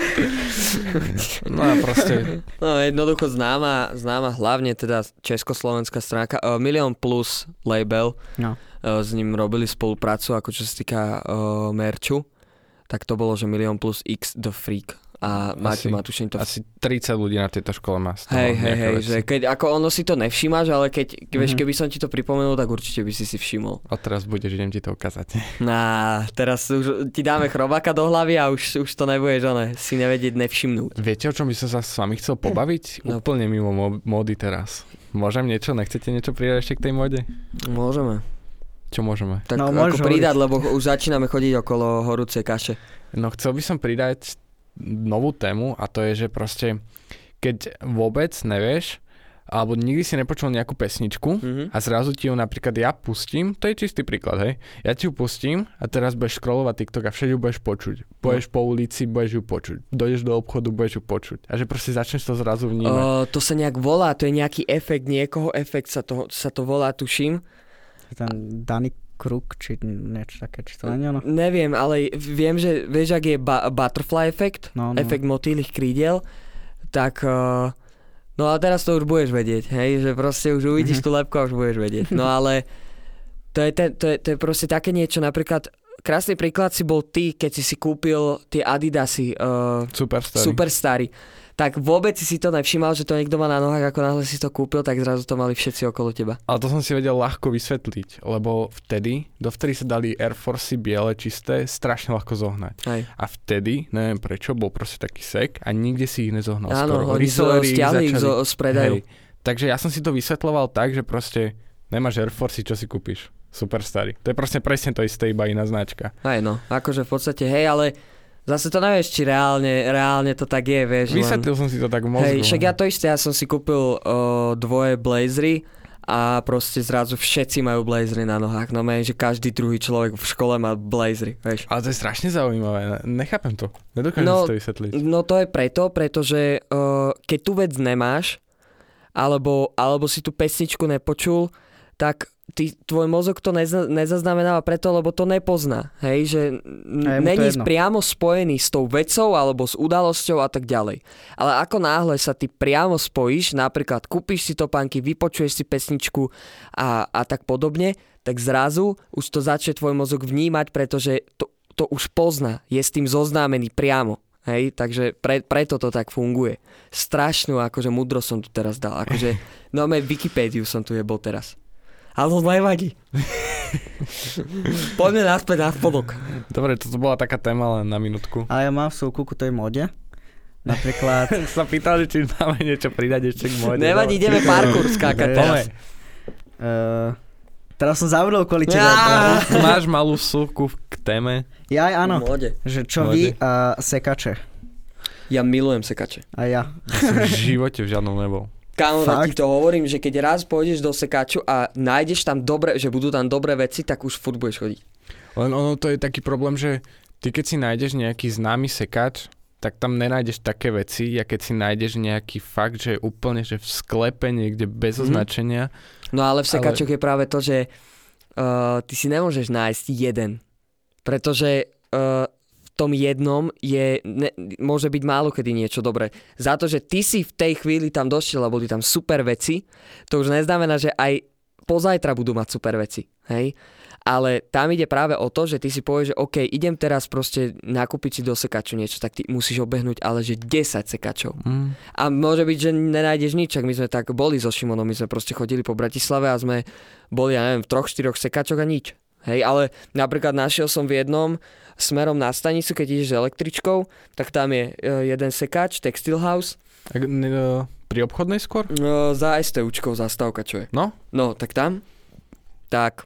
No a proste, No jednoducho známa, známa hlavne teda československá stránka uh, Milion Plus label. No. Uh, s ním robili spoluprácu, ako čo sa týka uh, merču. Tak to bolo, že Milion Plus X The Freak. A Asi- Máte ma tuším to asi 30 ľudí na tejto škole má Hej, hej, hej, veci. že keď, ako ono si to nevšímaš, ale keď, mm-hmm. vieš, Mhm. keby som ti to pripomenul, tak určite by si si všimol. A teraz budeš, idem ti to ukázať. Á, teraz už ti dáme chrobáka do hlavy a už, už to nebudeš, one, si nevedieť nevšimnúť. Viete, o čom by som sa s vami chcel pobaviť? No. Úplne mimo mo- módy teraz. Môžem niečo? Nechcete niečo pridať ešte k tej móde? Môžeme. Čo môžeme? Tak No, ako pridať, lebo už začíname chodiť okolo horúcej kaše. No chcel by som pridať novú tému a to je, že proste keď vôbec nevieš, alebo nikdy si nepočul nejakú pesničku Mhm. a zrazu ti ju napríklad ja pustím, to je čistý príklad, hej. Ja ti ju pustím a teraz budeš scrollovať TikTok a všade ju budeš počuť. Pôjdeš po ulici, budeš ju počuť. Dojdeš do obchodu, budeš ju počuť. A že proste začneš to zrazu vnímať. Uh, to sa nejak volá, to je nejaký efekt, niekoho efekt sa to, sa to volá, tuším. Ten Danny Kruk, či niečo také, či to nie ono? Neviem, ale viem, že vieš, ak je ba- butterfly efekt, No, no. efekt motýlych krídel, tak... Uh, no a teraz to už budeš vedieť, hej, že proste už uvidíš Mhm. tú lepku a už budeš vedieť. No ale to je, ten, to, je, to je proste také niečo, napríklad krásny príklad si bol ty, keď si si kúpil tie Adidasy uh, Super starý. Tak vôbec si to nevšimal, že to niekto má na nohách, ako náhle si to kúpil, tak zrazu to mali všetci okolo teba. Ale to som si vedel ľahko vysvetliť, lebo vtedy, dovtedy sa dali Air Force biele, čisté, strašne ľahko zohnať. Hej. A vtedy, neviem prečo, bol proste taký sek a nikde si ich nezohnal Áno, skoro. oni ich stiahli ich zo, z predajú. Hej. Takže ja som si to vysvetloval tak, že proste nemáš Air Force, čo si kúpiš? Super starý. To je proste presne to isté, iba iná značka. Hej no, akože v podstate, hej, ale zase to nevieš, či reálne, reálne to tak je, vieš. len- Vysvetlil som si to tak v mozgu. Hej, však ja to isté, ja som si kúpil o, dvoje blazery a proste zrazu všetci majú blazery na nohách. No men, že každý druhý človek v škole má blazery, vieš. Ale to je strašne zaujímavé. Ne- Nechápem to. Nedokážem No, si to vysvetliť. No to je preto, pretože uh, keď tú vec nemáš, alebo, alebo si tú pesničku nepočul, tak ty, tvoj mozog to neza, nezaznamenáva preto, lebo to nepozná. Hej, že n- je není priamo spojený s tou vecou alebo s udalosťou a tak ďalej. Ale ako náhle sa ty priamo spojíš, napríklad kúpiš si topánky, vypočuješ si pesničku a, a tak podobne, tak zrazu už to začne tvoj mozog vnímať, pretože to, to už pozná, je s tým zoznámený priamo. Hej, takže pre, preto to tak funguje. Strašnú akože múdro som tu teraz dal. Akože, no Wikipédiu som tu jebol teraz. Ale to nevadí. Poďme naspäť na spodok. Dobre, toto bola taká téma len na minútku. A ja mám v súku ku tej mode. Napríklad, sa pýtal, že či máme niečo pridať ešte k mojde. Nevadí, ideme parkour skákať teraz. uh, teraz som zavrel kvôli tebe. Máš malú súku k téme. Ja aj áno, Mode. že čo Mode. vy a sekače. Ja milujem sekače. A ja. V živote v žiadnom nebol. Kámo, tak ti to hovorím, že keď raz pôjdeš do sekaču a nájdeš tam dobre, že budú tam dobré veci, tak už furt budeš chodiť. Len ono to je taký problém, že ty keď si nájdeš nejaký známy sekač, tak tam nenájdeš také veci, a keď si nájdeš nejaký fakt, že úplne, že v sklepe niekde bez Mhm. označenia, No ale v Ale- sekačoch je práve to, že uh, ty si nemôžeš nájsť jeden. Pretože uh, tom jednom je, ne, môže byť málo kedy niečo dobré. Za to, že ty si v tej chvíli tam došiel a boli tam super veci, to už neznamená, že aj pozajtra budú mať super veci. Hej? Ale tam ide práve o to, že ty si povieš, že OK, idem teraz proste nakúpiť si do sekaču niečo, tak ty musíš obehnúť ale že 10 sekačov. mm, A môže byť, že nenájdeš nič, ak my sme tak boli so Šimonom, my sme proste chodili po Bratislave a sme boli, ja neviem, v troch, štyroch sekačoch a nič. Hej, ale napríklad našiel som v jednom smerom na stanicu, keď ideš električkou, tak tam je e, jeden sekač, Textile House, ak, ne, no, pri obchodnej skôr? e, za STUčkou zastávka, čo je. No, No, tak tam, tak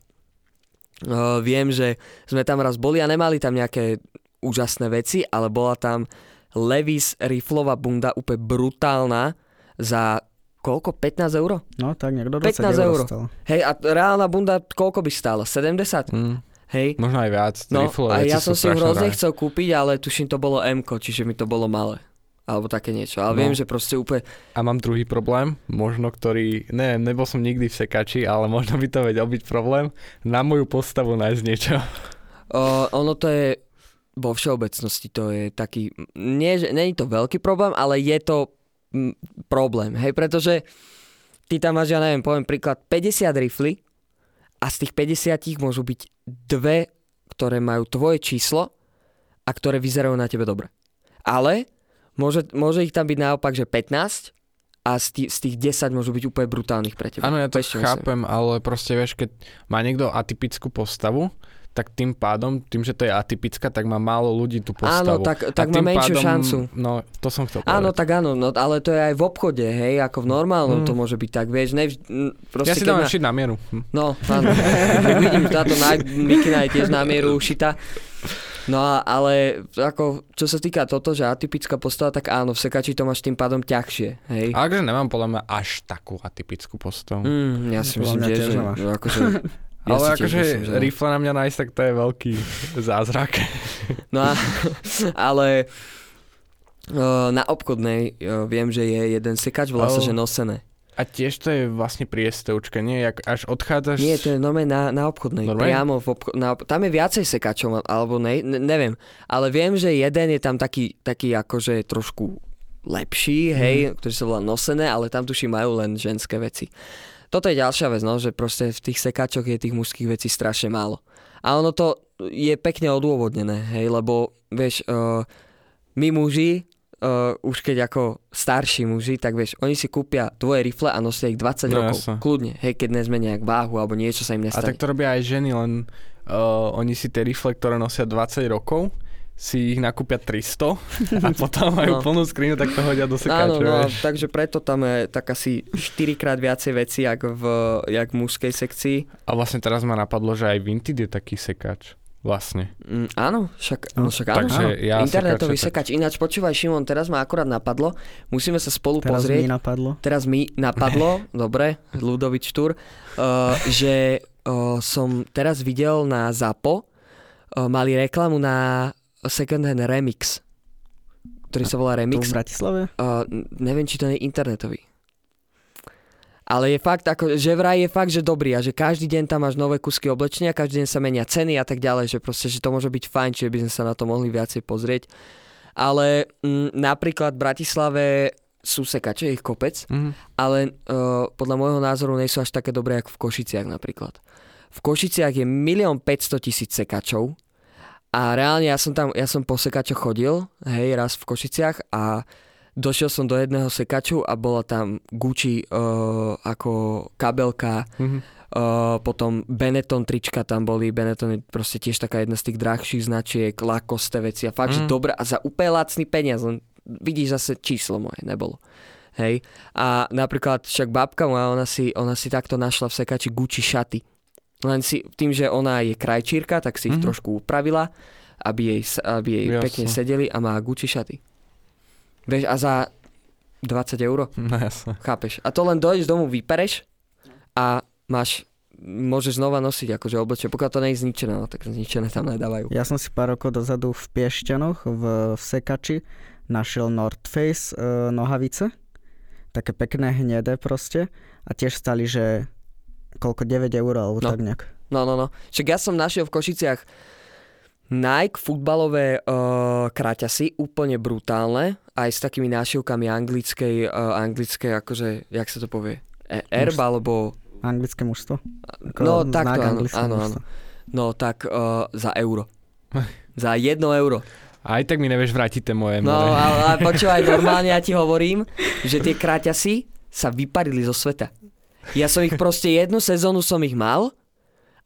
uh, viem, že sme tam raz boli a nemali tam nejaké úžasné veci, ale bola tam Levis riflová bunda úplne brutálna za koľko? 15 eur? No tak niekto 15 20 eur eur. dostal. Hej, a reálna bunda koľko by stála? 70? mm, Hej. možno aj viac. No a ja som si hrozne drahé. chcel kúpiť, ale tuším to bolo M, čiže mi to bolo malé. Alebo také niečo. Ale No. viem, že proste úplne... A mám druhý problém, možno ktorý, ne, nebol som nikdy v sekači, ale možno by to vedel byť problém, na moju postavu nájsť niečo. Uh, ono to je vo všeobecnosti to je taký, nie, že nie je to veľký problém, ale je to problém, hej, pretože ty tam máš, ja neviem, poviem príklad, 50 rifly a z tých 50 môžu byť dve, ktoré majú tvoje číslo a ktoré vyzerajú na tebe dobre. Ale môže, môže ich tam byť naopak, že 15 a z tých, z tých 10 môžu byť úplne brutálnych pre teba. Áno, ja to Vieš, čo myslím? chápem, ale proste vieš, keď má niekto atypickú postavu, tak tým pádom, tým, že to je atypická, tak má málo ľudí tú postavu. Áno, tak, tak má menšiu pádom, šancu. No, to som chcel Áno, povedať. tak áno, no, ale to je aj v obchode, hej, ako v normálnom Mm. to môže byť tak, vieš, nevž, m, Ja proste si dávam na- šiť na mieru. Hm. No, áno. Vidím, že táto na, mikina je tiež na mieru ušita. No a, ale ako, čo sa týka toto, že atypická postava, tak áno, v sekači to máš tým pádom ťažšie, hej. Ale akože nemám podľa mňa až takú atypickú postavu. Mm, ja si myslím že, že akože, ja ale akože že rifle na mňa nájsť, tak to je veľký zázrak. No a, ale na obchodnej viem, že je jeden sekač, volá sa, že nosené. A tiež to je vlastne pri STUčke, nie? Jak až odchádzaš... Nie, to je normálne na, na obchodnej. Normálne? Priamo v obcho- na, tam je viacej sekačov, alebo ne, ne, neviem. Ale viem, že jeden je tam taký, taký akože trošku lepší, hej, Mhm. ktorý sa volá nosené, ale tam tuši majú len ženské veci. Toto je ďalšia vec, no, že proste v tých sekačoch je tých mužských vecí strašne málo. A ono to je pekne odôvodnené, hej, lebo vieš, uh, my muži, uh, už keď ako starší muži, tak vieš, oni si kúpia tvoje rifle a nosia ich 20 No, rokov. jasne. Kľudne, hej, keď nezmenia nejak váhu alebo niečo sa im A nestane. tak to robia aj ženy, len uh, oni si tie rifle, ktoré nosia 20 rokov, si ich nakúpia 300 a potom majú No. plnú skrinu, tak to hodia do Áno, sekáča, no, vieš. takže preto tam je tak asi 4 krát viacej veci, jak v, jak v mužskej sekcii. A vlastne teraz ma napadlo, že aj Vinted je taký sekáč. Vlastne. Mm, áno, však, no, No, však áno. takže áno. ja Internetový sekáče, sekač. Ináč počúvaj, Šimon, teraz ma akurát napadlo, musíme sa spolu Teraz pozrieť. mi napadlo. Teraz mi napadlo, dobre, Ludovič Tur, uh, že uh, som teraz videl na ZAPO, uh, mali reklamu na second hand remix, ktorý sa volá Tu Remix. v Bratislave? Uh, neviem, či to je internetový. Ale je fakt, ako, že vraj je fakt, že dobrý a že každý deň tam máš nové kusky oblečenia, každý deň sa menia ceny a tak ďalej, že proste, že to môže byť fajn, čiže by sme sa na to mohli viacej pozrieť. Ale mm, napríklad v Bratislave sú sekače, ich kopec, Mhm. ale uh, podľa môjho názoru nie sú až také dobré, ako v Košiciach napríklad. V Košiciach je 1 500 tisíc sekačov a reálne ja som tam, ja som po sekačoch chodil, hej, raz v Košiciach a došiel som do jedného sekaču a bola tam Gucci uh, ako kabelka, Mhm. uh, potom Benetton trička tam boli, Benetton je proste tiež taká jedna z tých drahších značiek, Lacoste veci a fakt, mm. že Mhm. dobré a za úplne lacný peniaz, len vidíš zase číslo moje, nebolo. Hej. A napríklad však babka moja, ona si, ona si takto našla v sekači Gucci šaty. Len si, tým, že ona je krajčírka, tak si ich Mhm. trošku upravila, aby jej, aby jej Jasne. pekne sedeli a má Gucci šaty. Vieš, a za 20 eur, No jasne. chápeš? A to len dojdeš domov, vypereš a máš, môžeš znova nosiť akože oblečenie, pokiaľ to nie je zničené, no, tak zničené tam nedávajú. Ja som si pár rokov dozadu v Piešťanoch v, v Sekači našiel North Face e, nohavice. Také pekné hnedé proste. A tiež stali, že koľko 9 eur alebo No. tak nejak. No, no, no. Však ja som našiel v Košiciach Nike futbalové uh, kraťasy, úplne brutálne, aj s takými nášivkami anglickej, uh, anglickej, akože, jak sa to povie, e- erb, alebo... Anglické mužstvo. Ako No, takto, áno, áno, áno. No, tak uh, za euro. za jedno euro. Aj tak mi nevieš vrátiť tie moje No, ale počúvaj, normálne ja ti hovorím, že tie kraťasy sa vyparili zo sveta. Ja som ich proste jednu sezónu som ich mal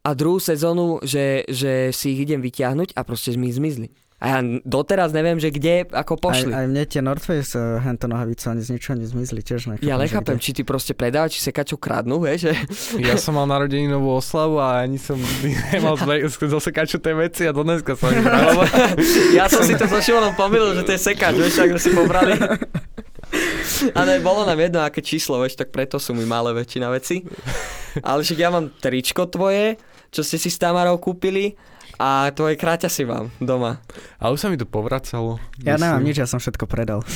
a druhú sezónu, že, že si ich idem vyťahnuť a proste mi zmizli. A ja doteraz neviem, že kde, ako Aj, pošli. aj mne tie North Face uh, hento nohavice ani z ničoho nezmizli tiež. Nechápem, ja nechápem, či ty proste predávaš, či sekačov kradnú, vieš, že... Ja som mal narodeninovú oslavu a ani som nemal zo sekáču tie veci a dneska som ich ja som si to so Šimonom pomýlil, že to je sekač, vieš, tak si pobrali. Ale bolo nám jedno, aké číslo, vieš, tak preto sú mi malé väčšina veci. Ale však ja mám tričko tvoje, čo ste si s Tamarou kúpili a tvoje kráťa si mám doma. A už sa mi to povracalo. Ja nemám Myslím. nič, ja som všetko predal.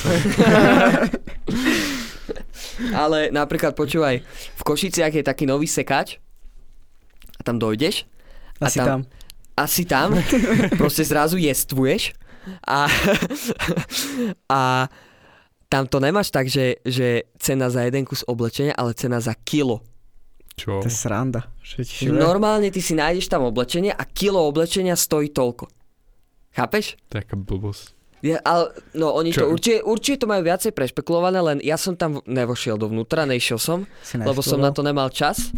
Ale napríklad počúvaj, v Košiciach je taký nový sekač a tam dojdeš A Asi tam- tam. a si tam, proste zrazu jestvuješ a, a tam to nemáš tak, že, že cena za jeden kus oblečenia, ale cena za kilo. Čo? To je sranda. Normálne ty si nájdeš tam oblečenie a kilo oblečenia stojí toľko. Chápeš? Taká blbosť. Ja, ale, no oni Čo? to určite, určite to majú viacej prešpekulované, len ja som tam nevošiel dovnútra, nešiel som, lebo som na to nemal čas.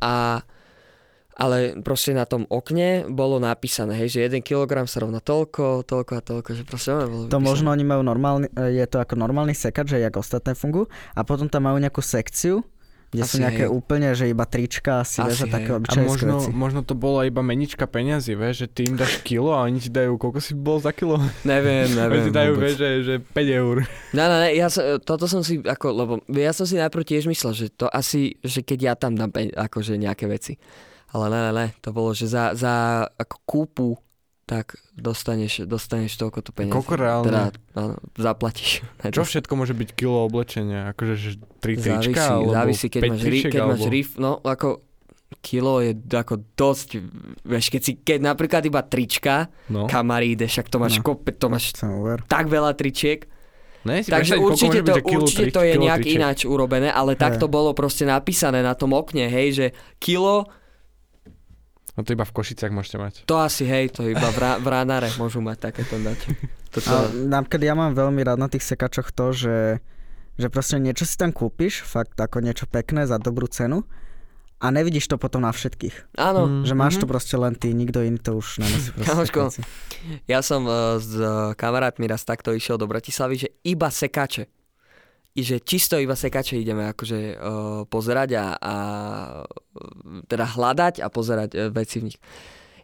A, ale proste na tom okne bolo napísané, hej, že 1 kg sa rovná toľko, toľko a toľko, že proste bolo To vypísané. možno oni majú normálny, e, je to ako normálny sekač, že jak ostatné fungujú. A potom tam majú nejakú sekciu, kde Asi sú nejaké hej. úplne, že iba trička, asi, Asi vieš, a také. A obyčajské možno, veci. možno to bola iba menička peňazí, vieš, že ty im dáš kilo a oni ti dajú, koľko si bol za kilo? Neviem, Oni neviem. ti dajú, vieš, že, že 5 eur. Ne, ne, ne, ja som, toto som si, ako, lebo ja som si najprv tiež myslel, že to asi, že keď ja tam dám akože nejaké veci. Ale ne, ne, ne, to bolo, že za, za ako kúpu, tak dostaneš, dostaneš toľko to peniazy. Koľko reálne? Teda, áno, zaplatíš. Čo všetko môže byť kilo oblečenia? Akože že tri závisí, trička? alebo závisí, keď máš, ri, tričiek, keď máš alebo... rif, no ako kilo je ako dosť, vieš, keď si, keď napríklad iba trička, No. kamaríde, však to máš No. kope, to máš tak veľa tričiek, Ne, si Takže určite byť, to, určite trič- to je nejak tričiek. ináč urobené, ale tak to bolo proste napísané na tom okne, hej, že kilo, No to iba v Košiciach môžete mať. To asi, hej, to iba v, Ra- v Ránare môžu mať takéto dať. Toto, A napríklad ja mám veľmi rád na tých sekačoch to, že, že proste niečo si tam kúpiš, fakt ako niečo pekné za dobrú cenu a nevidíš to potom na všetkých. áno, Mm. Že máš Mhm. to proste len ty, nikto iný to už nenosí. Kamoško. Ja som uh, s uh, kamarátmi raz takto išiel do Bratislavy, že iba sekače. Že čisto iba sekače ideme akože uh, pozerať a, a teda hľadať a pozerať uh, veci v nich.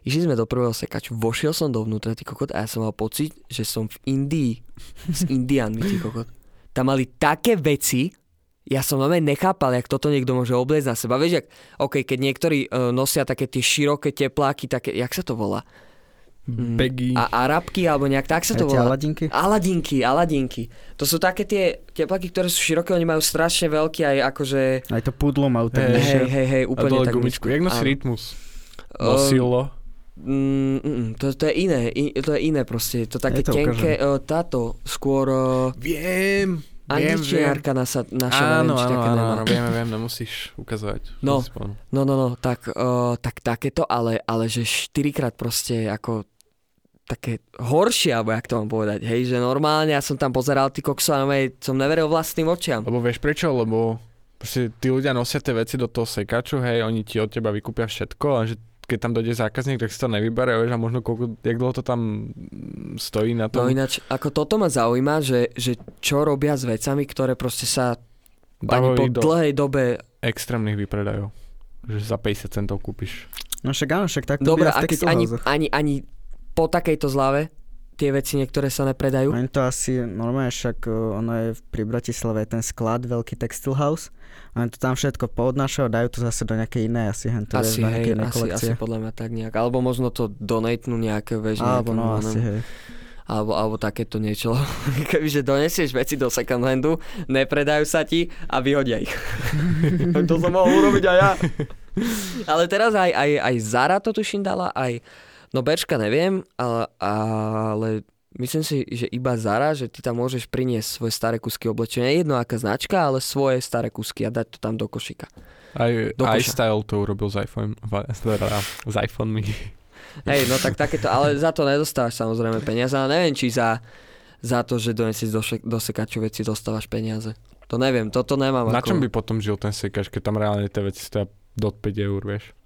Išli sme do prvého sekaču, vošiel som dovnútra, ty kokot, a ja som mal pocit, že som v Indii s Indianmi, ty kokot. Tam mali také veci, ja som normálne nechápal, jak toto niekto môže obliecť na seba. Vieš, jak, OK, keď niektorí uh, nosia také tie široké tepláky, také, jak sa to volá? Mm. Begy. A arabky, alebo nejak tak sa to volá. Aladinky? Aladinky, aladinky. To sú také tie teplaky, ktoré sú široké, oni majú strašne veľký aj akože... Aj to pudlo majú tak Hej. Hej, hej, hej, a úplne dole tak gumičku. Jak nosí rytmus? Ehm, Nosilo. Mm, mm, to, to je iné, i, to je iné proste. To také to tenké, uh, táto, skôr uh, Viem. Viem, viem. angličinárka naša, Áno, neviem, áno, také áno, áno, vieme, viem, nemusíš ukazovať. No. No, no, no, tak, uh, tak takéto, ale, ale že štyrikrát proste ako také horšie, alebo jak to mám povedať, hej, že normálne ja som tam pozeral ty kokso a normálne som neveril vlastným očiam. Lebo vieš prečo? Lebo proste tí ľudia nosia tie veci do toho sekaču, hej, oni ti od teba vykúpia všetko a že keď tam dojde zákazník, tak si to nevybere, vieš, a možno koľko, jak dlho to tam stojí na No tom. ináč, ako toto ma zaujíma, že, že čo robia s vecami, ktoré proste sa ani Dávajú po ich do dlhej dobe... extrémnych výpredajov. Že za 50 centov kúpiš. No však áno, však tak to Dobre, takých ani, ani, ani po takejto zlave tie veci niektoré sa nepredajú. Oni to asi, normálne však uh, ono je pri Bratislave ten sklad, veľký textile house. Oni to tam všetko poodnášajú a dajú to zase do nejakej inej asi, hen to Asi, do hej, inej asi, kolekcie. asi podľa mňa tak nejak. Alebo možno to donatnú nejaké, vieš, Alebo no asi, hej. alebo, alebo takéto niečo. Kebyže donesieš veci do second handu, nepredajú sa ti a vyhodia ich. to som mohol urobiť aj ja. Ale teraz aj, aj, aj Zara to tuším dala, aj no Berška neviem, ale, ale myslím si, že iba Zara, že ty tam môžeš priniesť svoje staré kusky oblečenia. Jedno aká značka, ale svoje staré kusky a dať to tam do košíka. Aj, Do aj style to urobil s iPhone, teda s iPhone Hej, no tak takéto, ale za to nedostávaš samozrejme peniaze, ale neviem, či za, za to, že donesieš do, do sekaču veci, dostávaš peniaze. To neviem, toto nemám Na ako... čom by potom žil ten sekač, keď tam reálne tie veci stoja do 5 eur, vieš?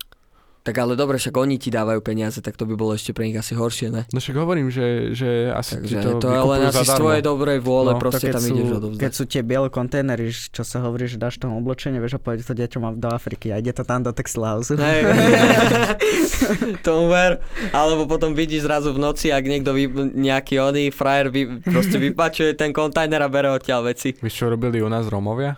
Tak ale dobre, však oni ti dávajú peniaze, tak to by bolo ešte pre nich asi horšie, ne? No však hovorím, že, že asi Takže to, to, je len asi z tvojej dobrej vôle, No, proste keď tam sú, ideš keď odovzdať. sú tie biele kontajnery, čo sa hovorí, že dáš tomu oblečenie, vieš, a povedať to deťom do Afriky a ide to tam do textile house. Hej, tomu ver. Alebo potom vidíš zrazu v noci, ak niekto vy, nejaký oný frajer vy, proste vypačuje ten kontajner a bere odtiaľ veci. Vieš, čo robili u nás Romovia?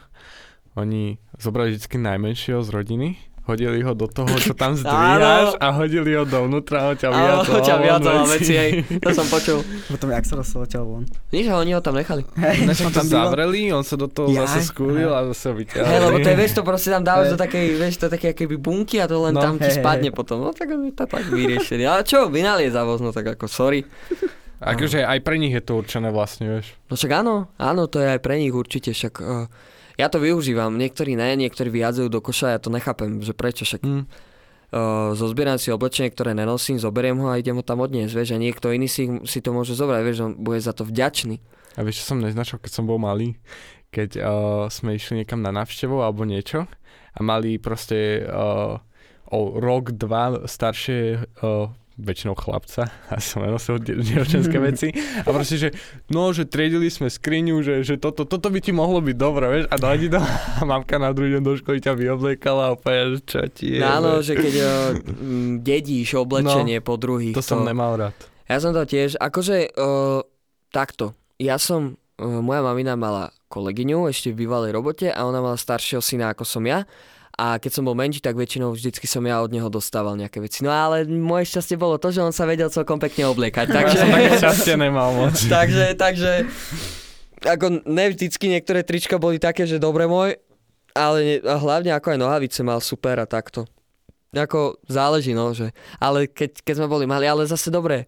Oni zobrali vždy najmenšieho z rodiny, hodili ho do toho, čo tam zdvíhaš a hodili ho dovnútra, ho ťa Áno, vyjadzoval ťa vyjadzoval veci, hej. To som počul. Potom jak sa dostal odtiaľ von. Nič, ale oni ho tam nechali. Hej, to tam zavreli, on sa do toho Jaj. zase skúlil a zase ho. Hej, lebo to je, vieš, to proste tam dávaš Hej. do takej, vieš, to také keby bunky a to len No, tam ti hej, hej, spadne hej. potom. No tak je to tak vyriešené. Ale čo, vynaliezavosť, no tak ako sorry. Akože aj pre nich je to určené vlastne, vieš. No však áno, áno, to je aj pre nich určite, však uh, ja to využívam, niektorí ne, niektorí vyjadzujú do koša, ja to nechápem, že prečo, však Hm. uh, zozbieram si oblečenie, ktoré nenosím, zoberiem ho a idem ho tam odniesť, vieš, a niekto iný si, si to môže zobrať, vieš, on bude za to vďačný. A vieš, čo som neznačal, keď som bol malý? Keď uh, sme išli niekam na návštevu alebo niečo a mali proste uh, o rok, dva staršie uh, väčšinou chlapca, a som de- dievčenské veci a proste, že no, že triedili sme skriňu, že, že toto, toto by ti mohlo byť dobré, vieš, a dali to a mamka na druhý deň do školy ťa vyobliekala a úplne, že čo ti je, No áno, že keď uh, m, dedíš oblečenie po druhých. to som nemal rád. Ja som to tiež, akože uh, takto, ja som, uh, moja mamina mala kolegyňu ešte v bývalej robote a ona mala staršieho syna ako som ja a keď som bol menší, tak väčšinou vždycky som ja od neho dostával nejaké veci. No ale moje šťastie bolo to, že on sa vedel celkom pekne obliekať, Ja takže... som také šťastie nemal moc. takže, takže, ako ne vždycky niektoré trička boli také, že dobre môj, ale ne, a hlavne ako aj nohavice mal super a takto. Ako záleží, no, že, ale keď, keď sme boli mali, ale zase dobre,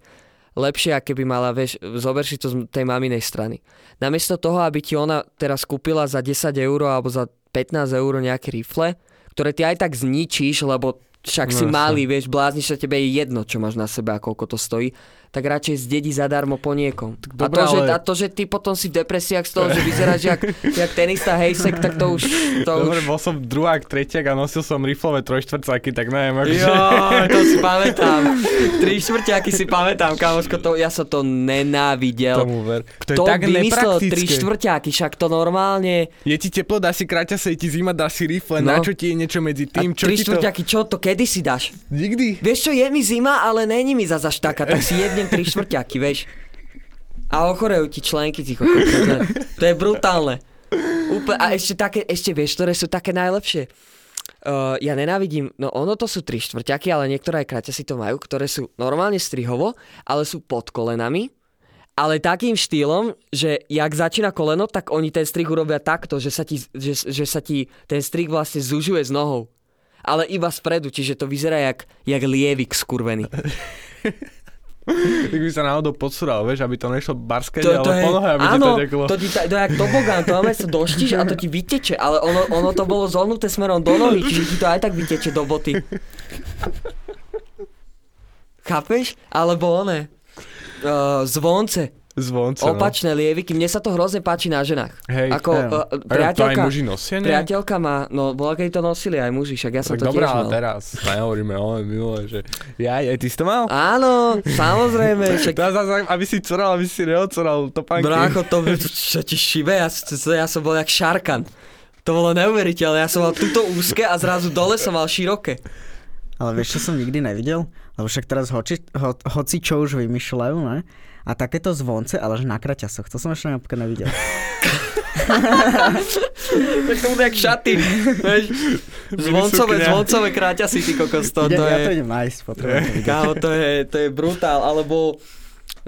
lepšie, aké by mala, vieš, zober si to z tej maminej strany. Namiesto toho, aby ti ona teraz kúpila za 10 eur alebo za 15 eur nejaké rifle, ktoré ty aj tak zničíš, lebo však No si malý, vieš, blázniš sa, tebe je jedno, čo máš na sebe a koľko to stojí, tak radšej zdedí zadarmo po niekom. a, dobre, to, že, ale- a to, že ty potom si v depresiách z toho, že vyzeráš jak, jak tenista hejsek, tak to už... To Dobre, už... bol som druhák, tretiak a nosil som riflové trojštvrcáky, tak neviem, akože... Jo, to si pamätám. Tri štvrťáky si pamätám, kamoško, to, ja som to nenávidel. Tomu ver. To je To tak vymyslel tri štvrťáky, však to normálne... Je ti teplo, dáš si kráťa sa, je ti zima, dáš si rifle, No. na čo ti je niečo medzi A tým, čo tri ti to... štvrťáky, čo to kedy si dáš? Nikdy. Vieš čo, je mi zima, ale není mi zase až taká, tak si jednem tri štvrťáky, vieš. A ochorejú ti členky, ty to je brutálne. Úplne, a ešte také, ešte vieš, ktoré sú také najlepšie. Uh, ja nenávidím, no ono to sú tri štvrťaky, ale niektoré aj kraťasy to majú, ktoré sú normálne strihovo, ale sú pod kolenami, ale takým štýlom, že jak začína koleno, tak oni ten strih urobia takto, že sa ti, že, že sa ti ten strih vlastne zužuje s nohou. Ale iba spredu, čiže to vyzerá jak, jak lievik skurvený. Tak by sa náhodou podsúral, vieš, aby to nešlo barské, To, to ale po nohe, aby ti to áno, teklo. to ti, ta- to je jak tobogán, to máme sa doštíš a to ti vyteče, ale ono, ono to bolo zohnuté smerom do nohy, čiže ti to aj tak vyteče do boty. Chápeš? Alebo one, uh, zvonce, Zvonce, no. opačné lieviky, mne sa to hrozne páči na ženách. Hej, Ako hej. uh, A to aj priateľka, muži nosia, nie? priateľka má, no bola keď to nosili aj muži, však ja som Tak to dobrá, tiež mal. teraz nehovoríme o minule, že ja, aj ty si to mal? Áno, samozrejme, však Dá, dá, dá, aby si coral, aby si neocoral topánky. Brácho, to by, čo ti šibe, ja, ja som bol jak šarkan. To bolo neuveriteľné, ja som mal túto úzke a zrazu dole som mal široké. Ale vieš, čo som nikdy nevidel? Lebo však teraz hoci, ho, hoci čo už vymýšľajú, ne? A takéto zvonce, ale že na kraťasoch, to som ešte napríklad nevidel. Tak to bude jak šaty. Vieš, zvoncové, zvoncové kráťasy, ty kokos, to, to ja to je... idem nájsť, potrebujem to vidieť. Kámo, to je, to je brutál, alebo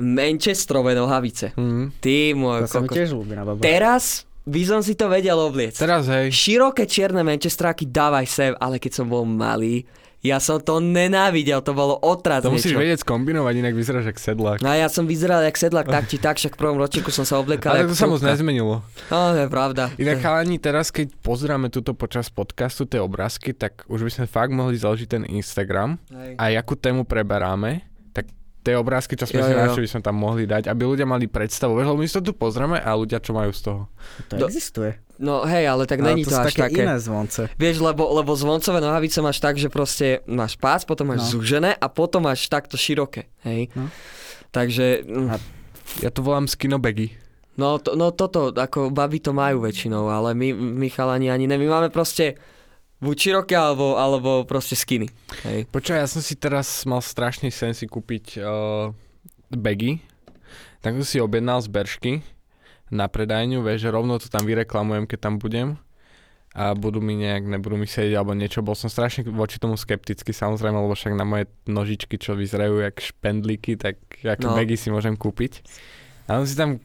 Manchesterové nohavice. Hm. Ty môj To kokos. tiež ľúbi na baba. Teraz by som si to vedel obliec. Teraz hej, Široké čierne Manchesteráky dávaj sem, ale keď som bol malý, ja som to nenávidel, to bolo otras to musíš niečo. vedieť skombinovať, inak vyzeráš jak sedlák. No ja som vyzeral jak sedlak tak či tak, však v prvom ročníku som sa obliekal Ale to sa moc nezmenilo. No, to je pravda. Inak chalani, teraz keď pozeráme túto počas podcastu tie obrázky, tak už by sme fakt mohli založiť ten Instagram Hej. a akú tému preberáme, tie obrázky, čo sme Jo, si našli, by sme tam mohli dať, aby ľudia mali predstavu. Vieš, lebo my to tu pozrieme a ľudia čo majú z toho. To Do- existuje. No hej, ale tak není to to, až také, také. iné zvonce. Vieš, lebo, lebo zvoncové nohavice máš tak, že proste máš pás, potom máš No. zúžené a potom máš takto široké. Hej. No. Takže, mm, Ja to volám skinobagy. no, to, no toto, ako baby to majú väčšinou, ale my, my chalani ani ne. My máme proste buď široké, alebo, alebo proste skiny. Hej. Počkaj, ja som si teraz mal strašný sen si kúpiť uh, bagy. Tak som si objednal z Beršky na predajňu, vieš, že rovno to tam vyreklamujem, keď tam budem a budú mi nejak, nebudú mi sedieť alebo niečo. Bol som strašne voči tomu skeptický samozrejme, lebo však na moje nožičky, čo vyzerajú jak špendlíky, tak aké No. bagy si môžem kúpiť. A som si tam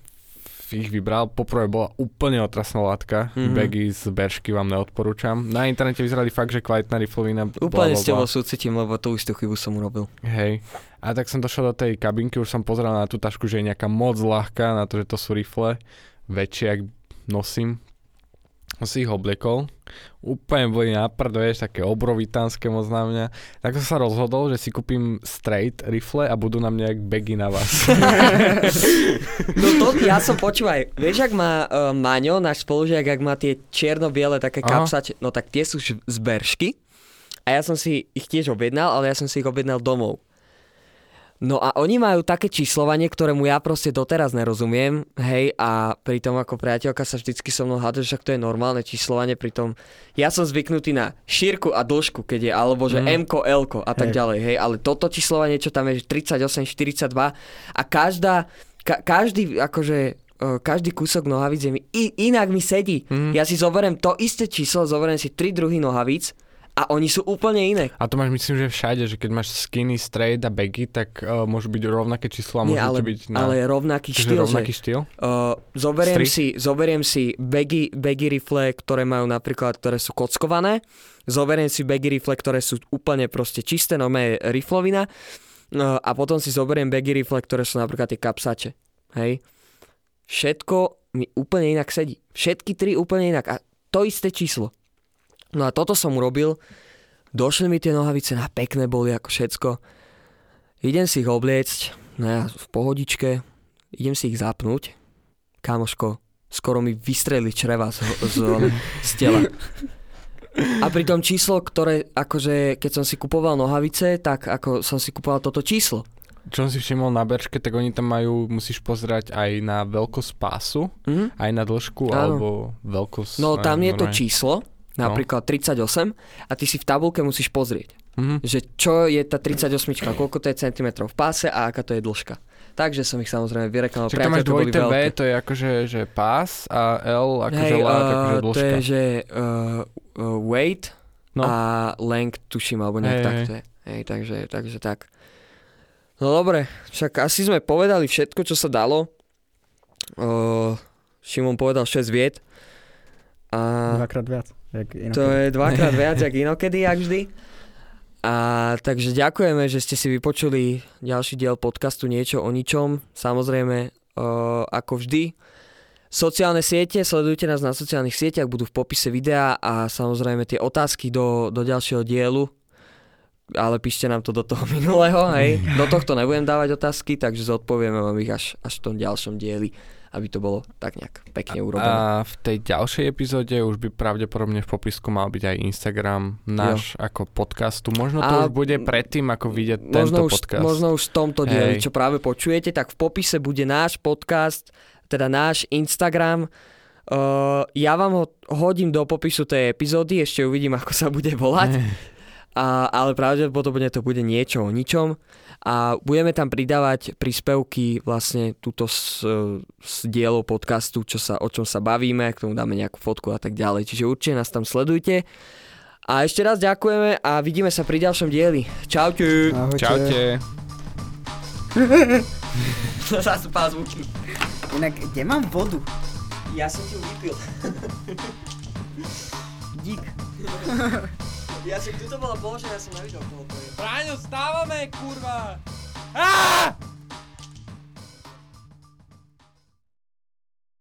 ich vybral. Poprvé bola úplne otrasná látka. Mhm. Mm-hmm. Bagy z Beršky vám neodporúčam. Na internete vyzerali fakt, že kvalitná riflovina. Úplne s tebou súcitím, lebo tú istú chybu som urobil. Hej. A tak som došiel do tej kabinky, už som pozeral na tú tašku, že je nejaká moc ľahká, na to, že to sú rifle, väčšie, ak nosím. Som si ich obliekol. Úplne boli na prd, vieš, také obrovitánske moc na mňa. Tak som sa rozhodol, že si kúpim straight rifle a budú na mňa jak bagy na vás. No to, ja som, počúvaj, vieš, ak má uh, Maňo, náš spolužiak, ak má tie čierno-biele také kapsače, no tak tie sú z Beršky. A ja som si ich tiež objednal, ale ja som si ich objednal domov. No a oni majú také číslovanie, ktorému ja proste doteraz nerozumiem, hej, a pritom ako priateľka sa vždycky so mnou hádže, že však to je normálne číslovanie, pritom ja som zvyknutý na šírku a dĺžku, keď je, alebo že Mm. mm. M-ko, L-ko a tak Hej. ďalej, hej, ale toto číslovanie, čo tam je, že 38, 42 a každá, ka, každý, akože e, každý kúsok nohavíc je mi, i, inak mi sedí. Mhm. Ja si zoberiem to isté číslo, zoberiem si tri druhy nohavíc a oni sú úplne iné. A to máš myslím, že všade, že keď máš skinny, straight a baggy, tak uh, môžu byť rovnaké číslo a môžu Nie, ale, byť na... ale rovnaký Čiže štýl, rovnaký že štýl? uh, zoberiem, si, zoberiem si baggy, baggy rifle, ktoré majú napríklad, ktoré sú kockované, zoberiem si baggy rifle, ktoré sú úplne proste čisté, no je riflovina uh, a potom si zoberiem baggy rifle, ktoré sú napríklad tie kapsače. Hej. Všetko mi úplne inak sedí. Všetky tri úplne inak a to isté číslo. No a toto som urobil Došli mi tie nohavice na pekné boli ako všetko. Idem si ich obliecť, no ja v pohodičke, idem si ich zapnúť. Kamoško, skoro mi vystreli čreva z, z, z tela. A pri tom číslo, ktoré, akože, keď som si kupoval nohavice, tak ako som si kupoval toto číslo. Čo som si všimol na berčke, tak oni tam majú, musíš pozerať aj na veľkosť pásu, Mhm. aj na dĺžku, Áno. alebo veľkosť... No tam je to normálne. číslo, napríklad 38, a ty si v tabulke musíš pozrieť, Mhm. že čo je tá 38, koľko to je centimetrov v páse a aká to je dĺžka. Takže som ich samozrejme vyreklamoval. Čiže tam máš to dvojité V, to je akože že pás a L akože Hej, lat, uh, akože to dĺžka. je, že uh, uh, weight No. a length, tuším, alebo nejak Hej, tak to je. Hej, takže, takže tak. No dobre, však asi sme povedali všetko, čo sa dalo. Uh, Šimon povedal 6 viet. A Dvakrát viac. To je dvakrát viac, jak inokedy, jak vždy. A takže ďakujeme, že ste si vypočuli ďalší diel podcastu Niečo o ničom. Samozrejme, uh, ako vždy, sociálne siete, sledujte nás na sociálnych sieťach, budú v popise videa a samozrejme tie otázky do, do ďalšieho dielu, ale píšte nám to do toho minulého, hej. Do tohto nebudem dávať otázky, takže zodpovieme vám ich až, až v tom ďalšom dieli, aby to bolo tak nejak pekne urobené. A v tej ďalšej epizóde už by pravdepodobne v popisku mal byť aj Instagram náš ako podcastu. Možno to A už bude predtým, ako vyjde tento už, podcast. možno už v tomto dieli, Hej. čo práve počujete, tak v popise bude náš podcast, teda náš Instagram. Uh, ja vám ho hodím do popisu tej epizódy, ešte uvidím, ako sa bude volať, a, ale pravdepodobne to bude niečo o ničom. A budeme tam pridávať príspevky vlastne túto s, s dielou podcastu, čo sa, o čom sa bavíme, k tomu dáme nejakú fotku a tak ďalej. Čiže určite nás tam sledujte. A ešte raz ďakujeme a vidíme sa pri ďalšom dieli. Čaute. Ahojte. Čaute. Zasúpal zvuky. Inak, kde mám vodu? Ja som ti ju vypil. Dík. Ja som, tu to bola položená, ja som nevidel, koho to je. Bráňo, stávame, kurva! Á!